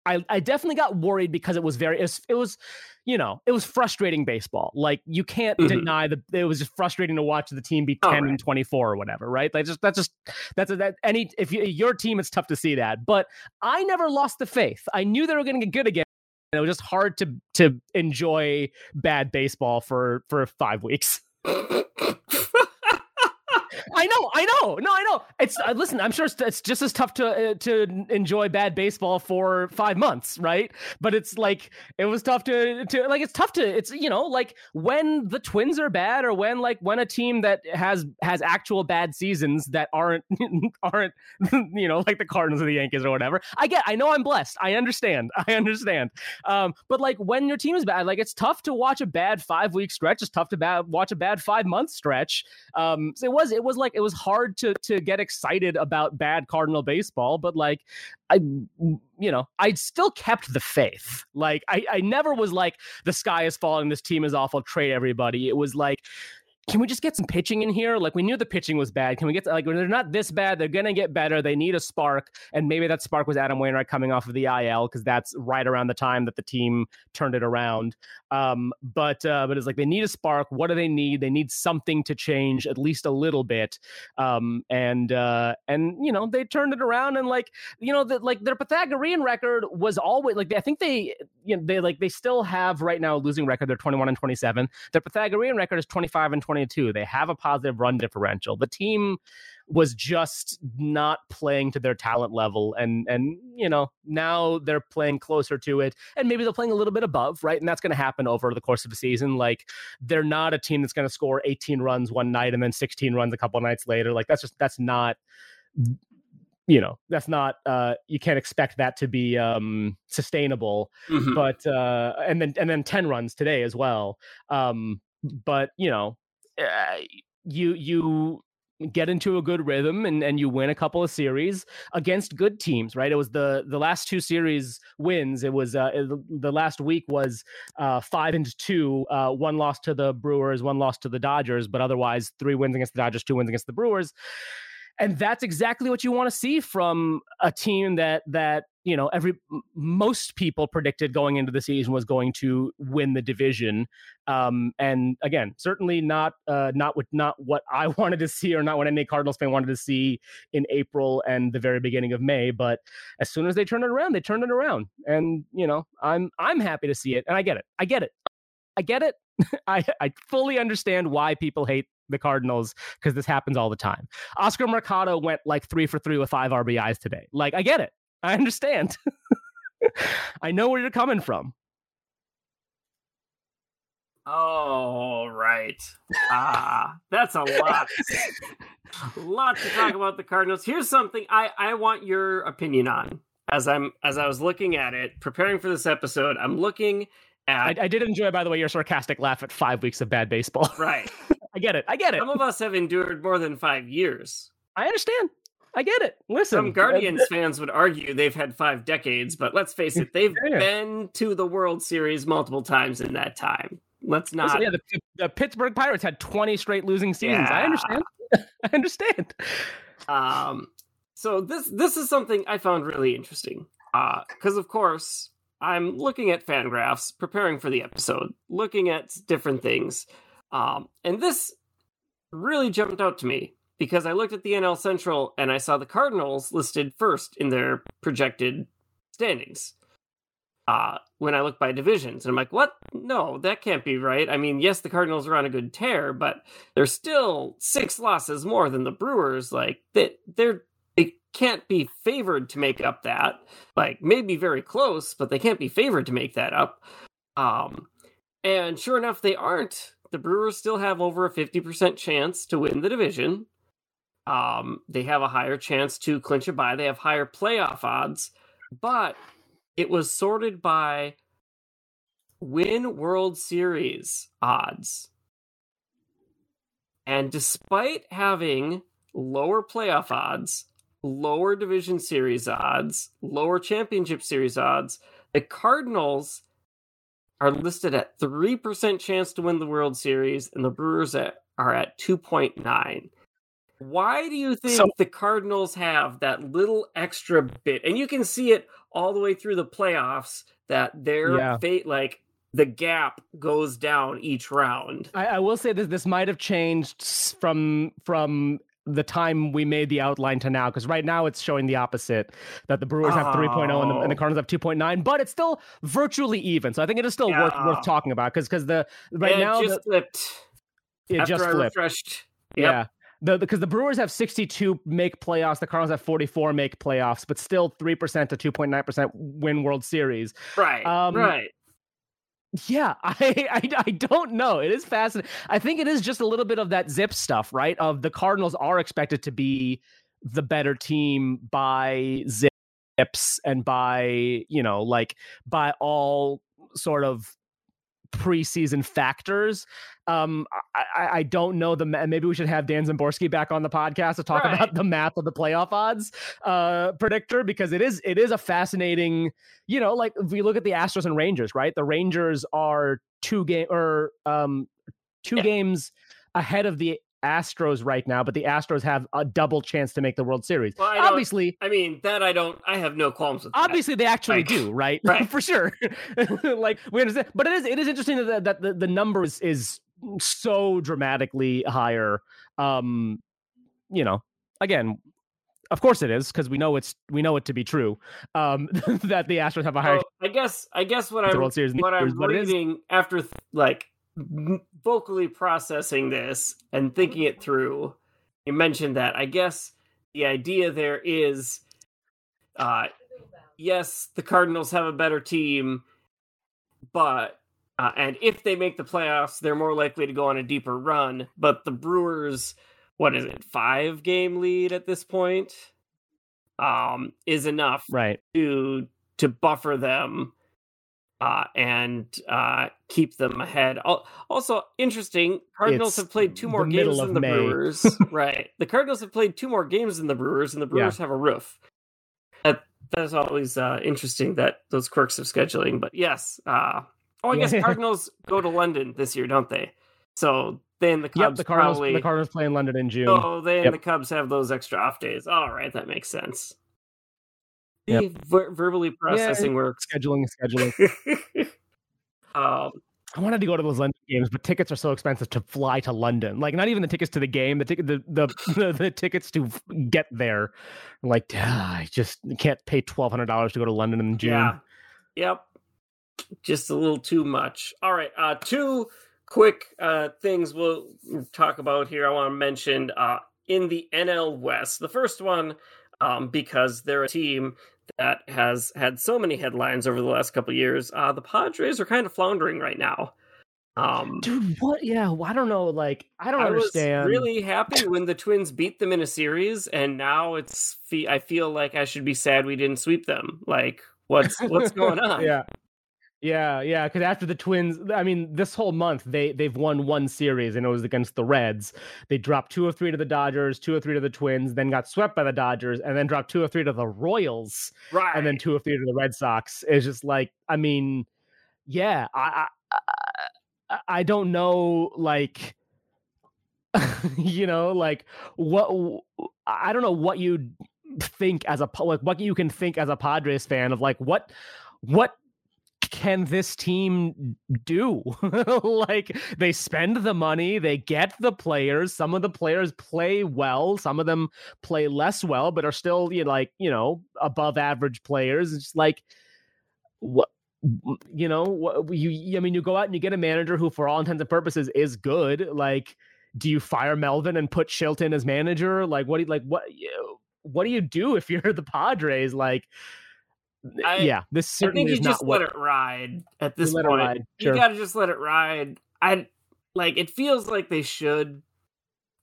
I, I definitely got worried because it was very it was, it was you know it was frustrating baseball. Like you can't Mhm. deny that it was just frustrating to watch the team be Oh, 10 right. and 24 or whatever right? Like just that's just that's a, that any if you, your team it's tough to see that. But i never lost the faith. I knew they were going to get good again. And it was just hard to to enjoy bad baseball for for five weeks I know, I know, no, I know. It's uh, listen. I'm sure it's, it's just as tough to uh, to enjoy bad baseball for five months, right? But it's like it was tough to to like it's tough to it's you know like when the Twins are bad or when like when a team that has has actual bad seasons that aren't aren't you know like the Cardinals or the Yankees or whatever. I get. I know I'm blessed. I understand. I understand. Um, but like when your team is bad, like it's tough to watch a bad five week stretch. It's tough to bad, watch a bad five month stretch. Um, so it was it was like it was hard to to get excited about bad Cardinal baseball, but like I you know I still kept the faith. Like I I never was like the sky is falling, this team is awful, trade everybody. It was like can we just get some pitching in here? Like we knew the pitching was bad. Can we get like they're not this bad, they're gonna get better. They need a spark, and maybe that spark was Adam Wainwright coming off of the IL because that's right around the time that the team turned it around. Um, but uh, but it's like they need a spark. What do they need? They need something to change at least a little bit. Um, and uh, and you know they turned it around and like you know that like their Pythagorean record was always like I think they you know they like they still have right now a losing record. They're twenty one and twenty seven. Their Pythagorean record is twenty five and twenty two. They have a positive run differential. The team was just not playing to their talent level and and you know now they're playing closer to it and maybe they're playing a little bit above right and that's going to happen over the course of the season like they're not a team that's going to score 18 runs one night and then 16 runs a couple nights later like that's just that's not you know that's not uh you can't expect that to be um sustainable mhm. but uh and then and then 10 runs today as well um but you know uh, you you get into a good rhythm and and you win a couple of series against good teams right it was the the last two series wins it was uh the last week was uh 5 and 2 uh one loss to the Brewers one loss to the Dodgers but otherwise three wins against the Dodgers two wins against the Brewers and that's exactly what you want to see from a team that that you know every most people predicted going into the season was going to win the division. Um and again certainly not uh not what not what i wanted to see or not what any cardinals fan wanted to see in april and the very beginning of may but as soon as they turned it around they turned it around. And you know i'm i'm happy to see it and i get it. I get it. I get it. I i fully understand why people hate the cardinals because this happens all the time Oscar Mercado went like three for three with five RBIs today. Like, I get it. I understand. I know where you're coming from. Oh, right. Ah, that's a lot. a lot to talk about the Cardinals. Here's something I I want your opinion on. As I'm as I was looking at it, preparing for this episode, I'm looking I, at I did enjoy, by the way, your sarcastic laugh at five weeks of bad baseball. right. I get it. I get it. Some of us have endured more than five years. I understand. I get it. Listen, Some Guardians fans would argue they've had five decades, but let's face it, they've Yeah. been to the World Series multiple times in that time. let's not. Listen, yeah, the, the, Pittsburgh Pirates had 20 straight losing seasons. Yeah. I understand. I understand. Um, so this this is something I found really interesting. Because uh, of course I'm looking at Fangraphs, preparing for the episode, looking at different things, um, and this really jumped out to me because I looked at the NL Central and I saw the Cardinals listed first in their projected standings. Uh, when I look by divisions, and I'm like, what? No, that can't be right. I mean, yes, the Cardinals are on a good tear, but they're still six losses more than the Brewers. Like they, they're they can't be favored to make up that. Like maybe very close, but they can't be favored to make that up. Um, and sure enough, they aren't. The Brewers still have over a 50% chance to win the division. Um, they have a higher chance to clinch a bye. They have higher playoff odds, but it was sorted by win World Series odds. And despite having lower playoff odds, lower division series odds, lower championship series odds, the Cardinals are listed at 3% chance to win the World Series, and the Brewers are at 2.9. Why do you think so, the Cardinals have that little extra bit? And you can see it all the way through the playoffs that their yeah. fate, like the gap goes down each round. I, I will say that this might have changed from from the time we made the outline to now because right now it's showing the opposite that the Brewers oh. have 3.0 and the, and the. Cardinals have 2.9 but it's still virtually even so I think it is still yeah. worth worth talking about because because the right yeah, now it just the, flipped it After just I flipped refreshed. Yep. yeah the because the Brewers have 62 make playoffs, the Cardinals have 44 make playoffs, but still 3% to 2.9% win World Series. Right. Um, right. Yeah, I, I, I don't know. It is fascinating. I think it is just a little bit of that zip stuff, right? Of the Cardinals are expected to be the better team by zips and by you know like by all sort of preseason factors. Um, I, I don't know the maybe we should have Dan Szymborski back on the podcast to talk right. about the math of the playoff odds uh, predictor because it is it is a fascinating. You know, like if we look at the Astros and Rangers, right? The Rangers are two game or um two yeah. games ahead of the Astros right now, but the Astros have a double chance to make the World Series. Well, I obviously, I mean that I don't. I have no qualms with. Obviously, that. they actually like, do, right? Right, for sure. like we understand, but it is it is interesting that that the, the number is, is so dramatically higher. Um, you know, again, of course it is because we know it's we know it to be true. Um, that the Astros have a higher. I guess I guess what I'm what I'm reading after like vocally processing this and thinking it through, you mentioned that. I guess the idea there is uh, yes, the Cardinals have a better team, but uh, and if they make the playoffs, they're more likely to go on a deeper run. But the Brewers, what is it, five game lead at this point, um, is enough right to to buffer them uh, and uh, keep them ahead. Also, interesting, Cardinals it's have played two more games than the May. Brewers. right. The Cardinals have played two more games than the Brewers, and the Brewers yeah. have a roof. That, that is always uh, interesting, that those quirks of scheduling. But yes. Uh, oh, I guess Cardinals go to London this year, don't they? So then the Cubs yep, the Cardinals, probably... The Cardinals play in London in June. Oh, then yep. the Cubs have those extra off days. All right, that makes sense. Yep. Ver- verbally processing yeah, work. Scheduling, scheduling. um, I wanted to go to those London games, but tickets are so expensive to fly to London. Like not even the tickets to the game, the ticket, the, the the, the tickets to get there. Like ah, I just can't pay twelve hundred dollars to go to London in June. Yeah. Yep. Just a little too much. All right. Uh, two quick uh, things we'll talk about here. I want to mention uh, in the NL West. The first one, um, because they're a team that has had so many headlines over the last couple years. Uh, the Padres are kind of floundering right now. Um, Dude, what? Yeah, I don't know. Like, I don't I understand. Was really happy when the Twins beat them in a series, and now it's. I feel like I should be sad we didn't sweep them. Like, what's what's going on? yeah, yeah, yeah. Because after the Twins, I mean, this whole month they they've won one series, and it was against the Reds. They dropped two or three to the Dodgers, two or three to the Twins, then got swept by the Dodgers, and then dropped two or three to the Royals, right? And then two or three to the Red Sox. It's just like, I mean, yeah, I, I I don't know, like, you know, like what I don't know what you think as a like what you can think as a Padres fan of like what what can this team do? like they spend the money, they get the players. Some of the players play well, some of them play less well, but are still you know, like you know above average players. It's like what you know you. I mean, you go out and you get a manager who, for all intents and purposes, is good. Like, do you fire Melvin and put Shilton as manager? Like, what do you like? What what do you do if you're the Padres? Like I, yeah, this certainly I think you just let it ride at this point. Sure. You got to just let it ride. I like it feels like they should.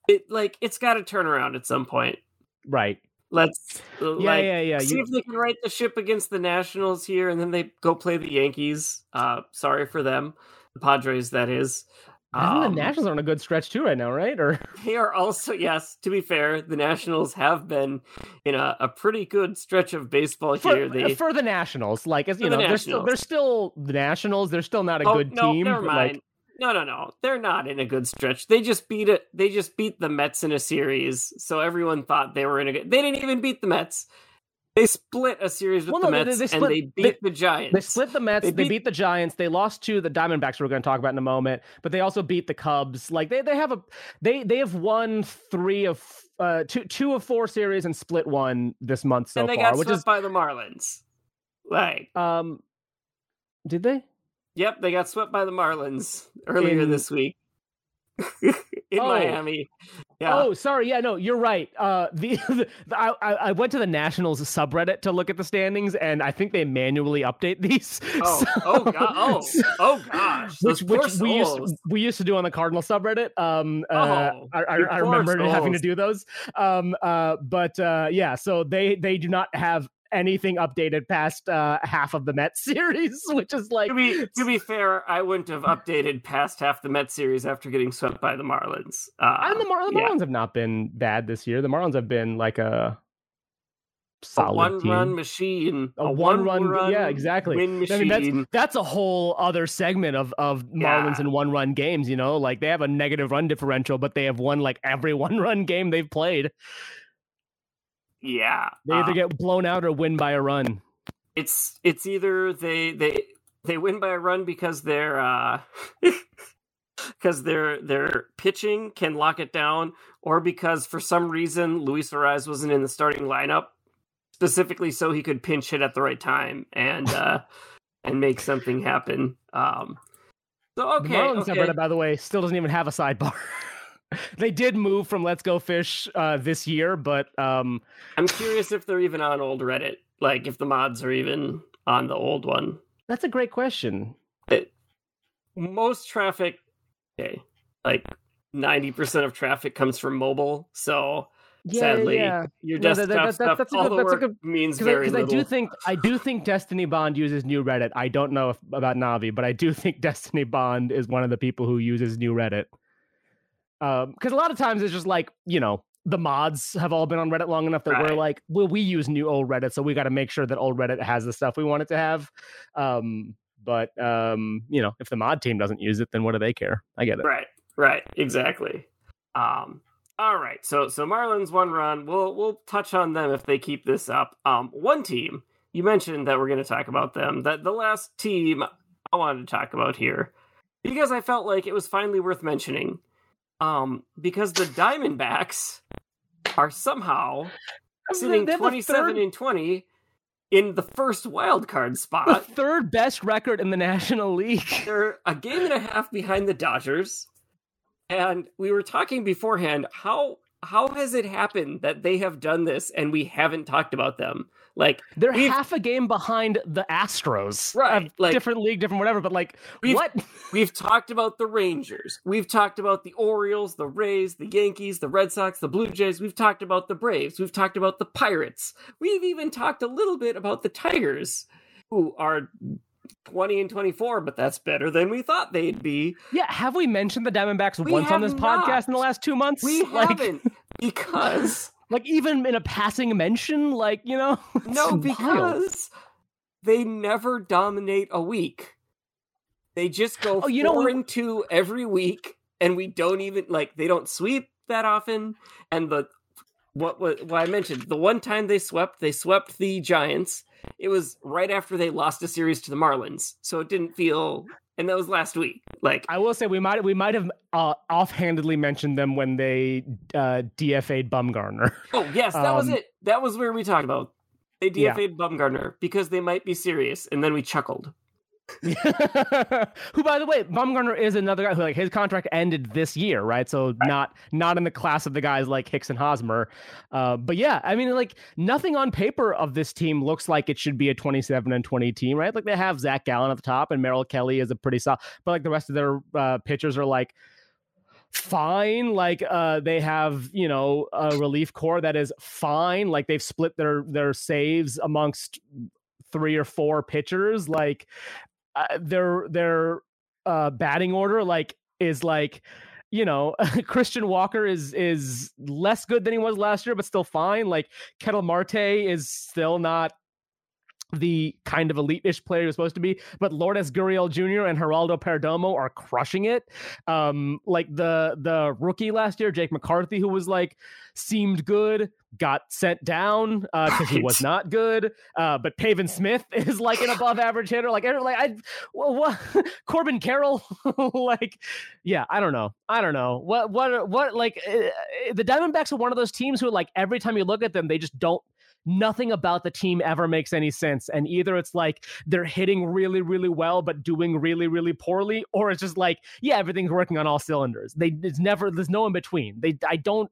It like it's got to turn around at some point. Right. Let's yeah, like, yeah, yeah. See you... if they can right the ship against the Nationals here, and then they go play the Yankees. Uh, sorry for them, the Padres. That is. I think the um, Nationals are on a good stretch too right now, right? Or they are also yes. To be fair, the Nationals have been in a, a pretty good stretch of baseball for, here. They, for the Nationals, like as you know, the they're still they're still the Nationals. They're still not a oh, good no, team. Never mind. Like... No, no, no. They're not in a good stretch. They just beat it. They just beat the Mets in a series, so everyone thought they were in a good. They didn't even beat the Mets. They split a series with well, the no, Mets they, they split, and they beat they, the Giants. They split the Mets. They beat, they beat, the Giants. They lost to the Diamondbacks. We're going to talk about in a moment, but they also beat the Cubs. Like they, they have a they they have won three of uh two two of four series and split one this month so and they far, got which is by the Marlins. Like um, did they? Yep, they got swept by the Marlins earlier in, this week. in oh. Miami. Yeah. Oh, sorry. Yeah, no, you're right. Uh, the, the I, I went to the Nationals subreddit to look at the standings, and I think they manually update these. Oh, so, oh, God. oh, oh, gosh. Which, which we used to, we used to do on the Cardinal subreddit. Um, uh, oh, I, I, I remember having to do those. Um, uh, but uh, yeah, so they they do not have anything updated past uh, half of the Mets series, which is like to be to be fair, I wouldn't have updated past half the Mets series after getting swept by the Marlins. Uh, and the, Mar- the yeah. Marlins have not been bad this year. The Marlins have been like a solid a one team. run machine. A, a one, run, run, yeah, exactly. Win machine. I mean, that's that's a whole other segment of of Marlins yeah. and one run games. You know, like they have a negative run differential, but they have won like every one run game they've played. Yeah, they either uh, get blown out or win by a run. It's it's either they they they win by a run because they're uh because their their pitching can lock it down, or because for some reason Luis Arraez wasn't in the starting lineup specifically so he could pinch hit at the right time and uh and make something happen. Um, so okay, the Marlins okay. by the way, still doesn't even have a sidebar. they did move from Let's Go Fish uh, this year, but um, I'm curious if they're even on old Reddit. Like if the mods are even on the old one. That's a great question. It, most traffic, okay, like ninety percent of traffic comes from mobile. So yeah, sadly, yeah. your desktop no, that, that, stuff, that's, all good, the work good, means very I, little. I do think I do think Destiny Bond uses new Reddit. I don't know if, about Navi, but I do think Destiny Bond is one of the people who uses new Reddit. Um, because a lot of times it's just like you know the mods have all been on Reddit long enough that right. we're like, well, we use new old Reddit, so we got to make sure that old Reddit has the stuff we want it to have. Um, but um, you know, if the mod team doesn't use it, then what do they care? I get it. Right, right, exactly. Um, all right, so so Marlins one run. We'll we'll touch on them if they keep this up. Um, one team you mentioned that we're going to talk about them. That the last team I wanted to talk about here because I felt like it was finally worth mentioning um, because the Diamondbacks are somehow sitting 27 and 20 in the first wild card spot. The third best record in the National League. They're a game and a half behind the Dodgers. And we were talking beforehand how how has it happened that they have done this and we haven't talked about them? Like they're half a game behind the Astros, right? Like different league, different whatever. But like, we've, what? we've talked about the Rangers, we've talked about the Orioles, the Rays, the Yankees, the Red Sox, the Blue Jays. We've talked about the Braves. We've talked about the Pirates. We've even talked a little bit about the Tigers, who are 20 and 24, but that's better than we thought they'd be. Yeah, have we mentioned the Diamondbacks we once on this not. podcast in the last two months? We like... haven't because like even in a passing mention, like you know, no, because wild. they never dominate a week. They just go Oh, you know, four we- and two every week, and we don't even like they don't sweep that often. And the what what, what I mentioned the one time they swept, they swept the Giants. It was right after they lost a series to the Marlins, so it didn't feel. And that was last week. Like I will say we might we might have uh, offhandedly mentioned them when they uh, DFA'd Bumgarner. Oh yes, that was Um, it. That was where we talked about. They DFA'd Bumgarner because they might be serious, and then we chuckled. who by the way Bumgarner is another guy who like his contract ended this year right? So not not in the class of the guys like Hicks and Hosmer. Uh, but yeah I mean like nothing on paper of this team looks like it should be a 27 and 20 team right? Like they have Zach Gallen at the top and Merrill Kelly is a pretty solid but like the rest of their uh, pitchers are like fine. Like uh they have you know a relief corps that is fine. Like they've split their their saves amongst three or four pitchers. Like uh, their their uh batting order like is like you know Christian Walker is is less good than he was last year but still fine like Ketel Marte is still not the kind of elite-ish player you're supposed to be but Lourdes Gurriel Jr. and Geraldo Perdomo are crushing it. Um like the the rookie last year Jake McCarthy who was like seemed good got sent down uh because he was not good uh but Pavin Smith is like an above average hitter. Like like I well, what Corbin Carroll like yeah I don't know. I don't know. What what what like uh, the Diamondbacks are one of those teams who like every time you look at them they just don't nothing about the team ever makes any sense and either it's like they're hitting really really well but doing really really poorly or it's just like yeah everything's working on all cylinders. They it's never there's no in between they i don't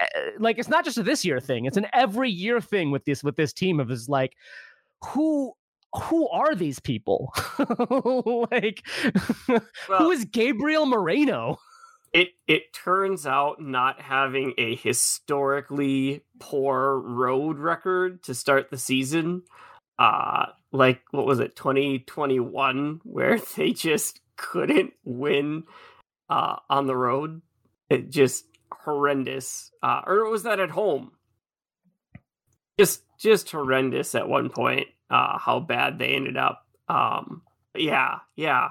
uh, like it's not just a this year thing it's an every year thing with this with this team of is like who who are these people? Like who Well, is gabriel moreno it it turns out not having a historically poor road record to start the season, uh, like what was it, twenty twenty one, where they just couldn't win uh on the road. It just horrendous. Uh, or was that at home? Just just horrendous at one point. Uh, how bad they ended up. Um, yeah, yeah.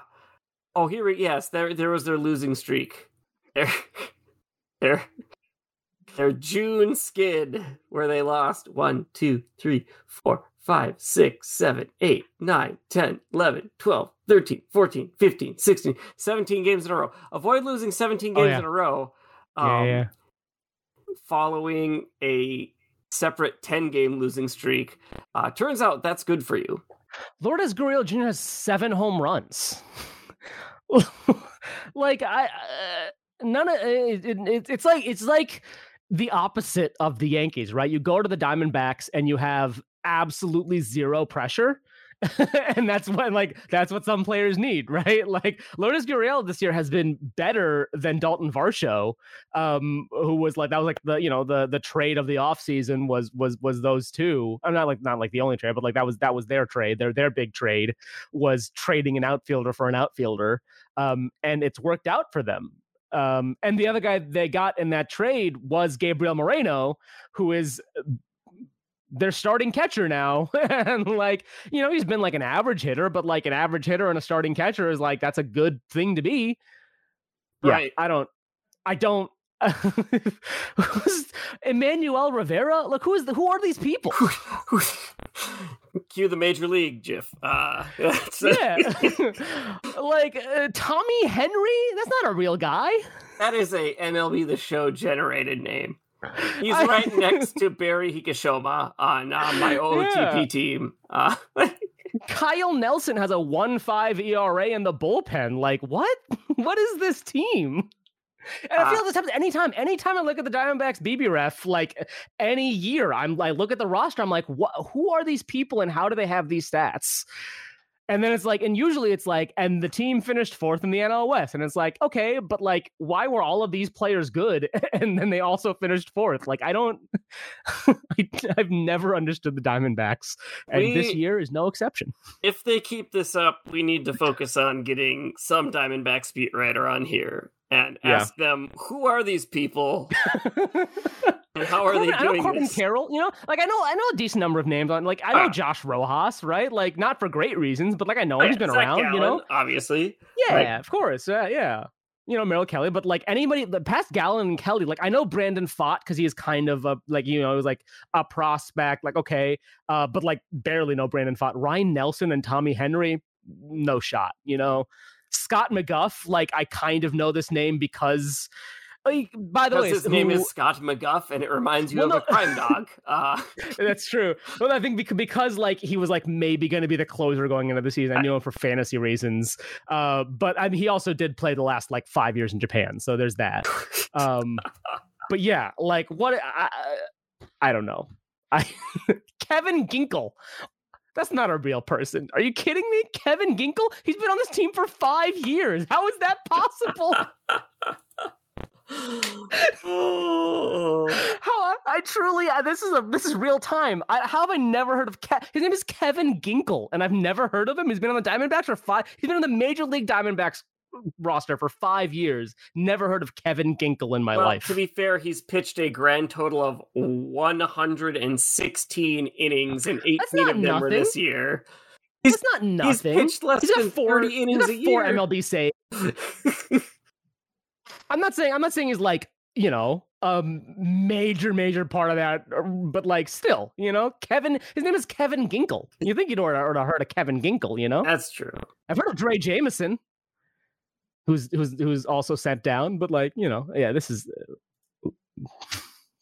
Oh, here, yes, there there was their losing streak. Their their their June skid where they lost one, two, three, four, five, six, seven, eight, nine, 10, 11, 12, 13, 14, 15, 16, 17 games in a row. Avoid losing 17 Oh, games yeah. in a row. yeah, um, yeah. Following a separate 10 game losing streak. Uh, turns out that's good for you. Lourdes Gurriel Jr. has seven home runs. like I, uh, none of it, it, it- It's like it's like the opposite of the Yankees, right? You go to the Diamondbacks and you have absolutely zero pressure. and that's what like that's what some players need, right? Like Lourdes Gurriel this year has been better than Dalton Varsho, um, who was like that was like the you know the the trade of the offseason was was was those two. I'm not like not like the only trade, but like that was that was their trade. Their their big trade was trading an outfielder for an outfielder, um, and it's worked out for them. Um, and the other guy they got in that trade was Gabriel Moreno, who is their starting catcher now. and like, you know, he's been like an average hitter, but like an average hitter and a starting catcher is like that's a good thing to be. Yeah, Right. I don't I don't who's Emmanuel Rivera? Look, who is the who are these people? Cue the major league gif. Uh, that's- yeah. like uh, Tommy Henry? That's not a real guy. that is a MLB The Show generated name. He's I- right next to Barry Hikishoma on uh, my OTP Yeah. team. Uh, Kyle Nelson has a 1-5 ERA in the bullpen. Like, what? What is this team? And I feel Uh, this happens anytime. Anytime I look at the Diamondbacks BB ref, like any year, I'm I look at the roster, I'm like, what who are these people and how do they have these stats? And then it's like, and usually it's like, and the team finished fourth in the NL West. And it's like, okay, but like, why were all of these players good? And then they also finished fourth. Like, I don't, I, I've never understood the Diamondbacks. And this year is no exception. if they keep this up, we need to focus on getting some Diamondbacks beat writer on here and Yeah. ask them who are these people How are Corbin, they I know Corbin this? Carroll. You know, like I know I know a decent number of names on. Like I know Ah. Josh Rojas, right? Like not for great reasons, but like I know him. He's been Zach around. You know, obviously. yeah, Like- of course, yeah, yeah. You know, Merrill Kelly, but like anybody the past Gallen and Kelly, like I know Brandon Pfaadt because he is kind of a like you know, it was like a prospect, like okay, uh, but like barely know Brandon Pfaadt. Ryne Nelson and Tommy Henry, no shot. You know, Scott McGough, like I kind of know this name because. Like, by the way, his name who- is Scott McGough, and it reminds you Well, of no- a crime dog. Uh, That's true. Well, I think because, because like he was like maybe going to be the closer going into the season. I knew him for fantasy reasons. Uh, but I mean, he also did play the last like five years in Japan, so there's that. Um, but yeah, like what? I, I don't know. I Kevin Ginkel. That's not a real person. Are you kidding me? Kevin Ginkel? He's been on this team for five years. How is that possible? Oh, How I, truly I, this is a this is real time. I, how have I never heard of Ke- his name is Kevin Ginkel, and I've never heard of him. He's been on the Diamondbacks for five. He's been on the Major League Diamondbacks roster for five years. Never heard of Kevin Ginkel in my well, life. to be fair, he's pitched a grand total of 116 innings, and 18 That's of them were this year. It's not nothing. He's pitched less He's than 40 innings he's a four year. MLB saves. I'm not saying I'm not saying he's like you know a major major part of that, but like still, you know, Kevin. His name is Kevin Ginkel. You think you'd order heard of Kevin Ginkel, you know? That's true. I've heard of Drey Jameson, who's who's who's also sent down, but like you know, yeah, this is uh,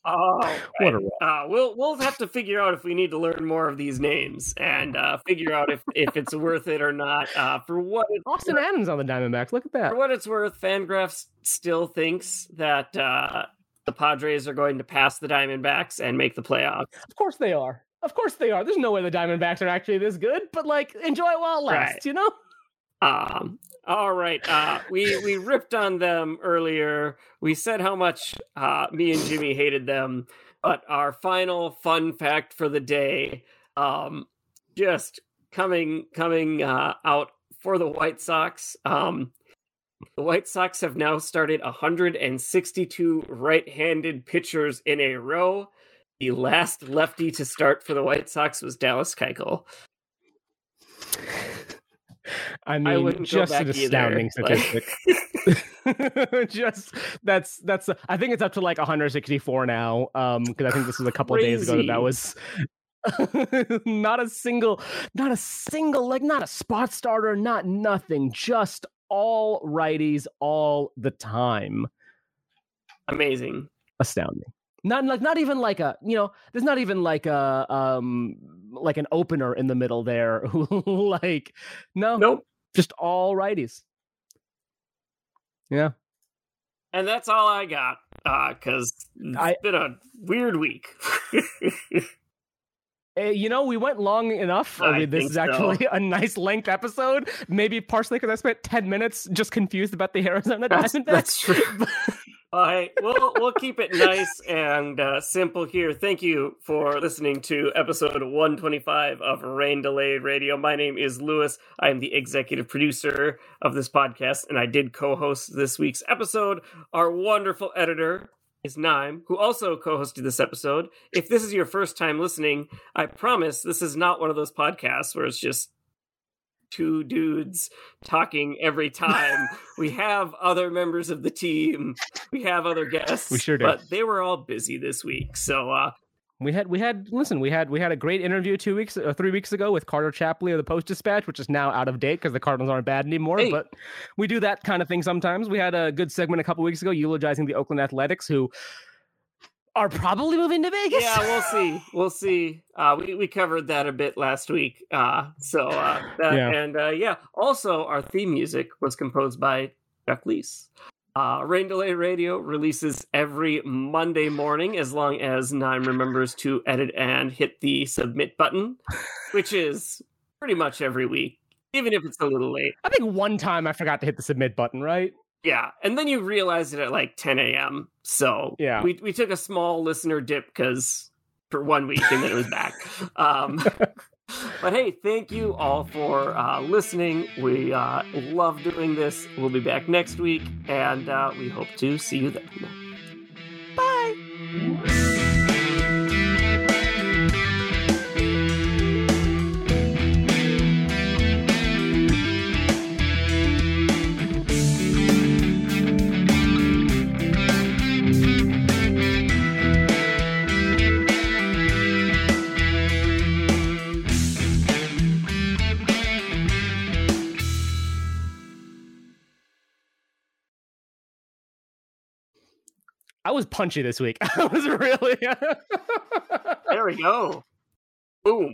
Oh, what a uh, we'll we'll have to figure out if we need to learn more of these names and uh, figure out if, if it's worth it or not. Uh, for what it's Austin Adams on the Diamondbacks. Look at that. For what it's worth, Fangraphs still thinks that uh, the Padres are going to pass the Diamondbacks and make the playoffs. Of course they are. Of course they are. There's no way the Diamondbacks are actually this good, but like enjoy it while it lasts, Right. you know? Um, all right, uh, we we ripped on them earlier. We said how much uh, me and Jimmy hated them, but our final fun fact for the day, um, just coming coming uh, out for the White Sox. Um, the White Sox have now started 162 right-handed pitchers in a row. The last lefty to start for the White Sox was Dallas Keuchel. I mean, wouldn't just an either, astounding like- statistic. just that's that's I think it's up to like 164 now. Um, because I think this was a couple of days ago that that was not a single, not a single, like not a spot starter, not nothing, just all righties all the time. Amazing. Astounding. Not like not even like a you know there's not even like a um like an opener in the middle there who like no Nope. just all righties. Yeah. And that's all I got. Uh, cause it's I- been a weird week. Eh, you know, we went long enough. I I mean, this think is so. actually a nice length episode. Maybe partially because I spent 10 minutes just confused about the Arizona That's- Diamondbacks. that's true. All right. We'll, we'll keep it nice and uh, simple here. Thank you for listening to episode 125 of Rain Delay Radio. My name is Louis. I am the executive producer of this podcast, and I did co host this week's episode. Our wonderful editor is Naaim, who also co hosted this episode. If this is your first time listening, I promise this is not one of those podcasts where it's just two dudes talking every time. we have other members of the team, we have other guests. We sure do. But they were all busy this week. So, uh, We had we had listen we had we had a great interview two weeks or three weeks ago with Carter Chapley of the Post Dispatch, which is now out of date because the Cardinals aren't bad anymore. Hey. But we do that kind of thing sometimes. We had a good segment a couple weeks ago eulogizing the Oakland Athletics, who are probably moving to Vegas. yeah, we'll see. We'll see. Uh, we, we covered that a bit last week. Uh, so, uh, that, Yeah. and uh, yeah, also our theme music was composed by Chuck Leese. Uh, Rain Delay Radio releases every Monday morning as long as Naaim remembers to edit and hit the submit button, which is pretty much every week, even if it's a little late. I think one time I forgot to hit the submit button. Right? Yeah, and then you realize it at like 10 a.m. So Yeah. we we took a small listener dip because for one week and then it was back. Um, but hey, thank you all for uh, listening. We uh, love doing this. We'll be back next week, and uh, we hope to see you then. Bye. I was punchy this week. I was really. there we go. Boom.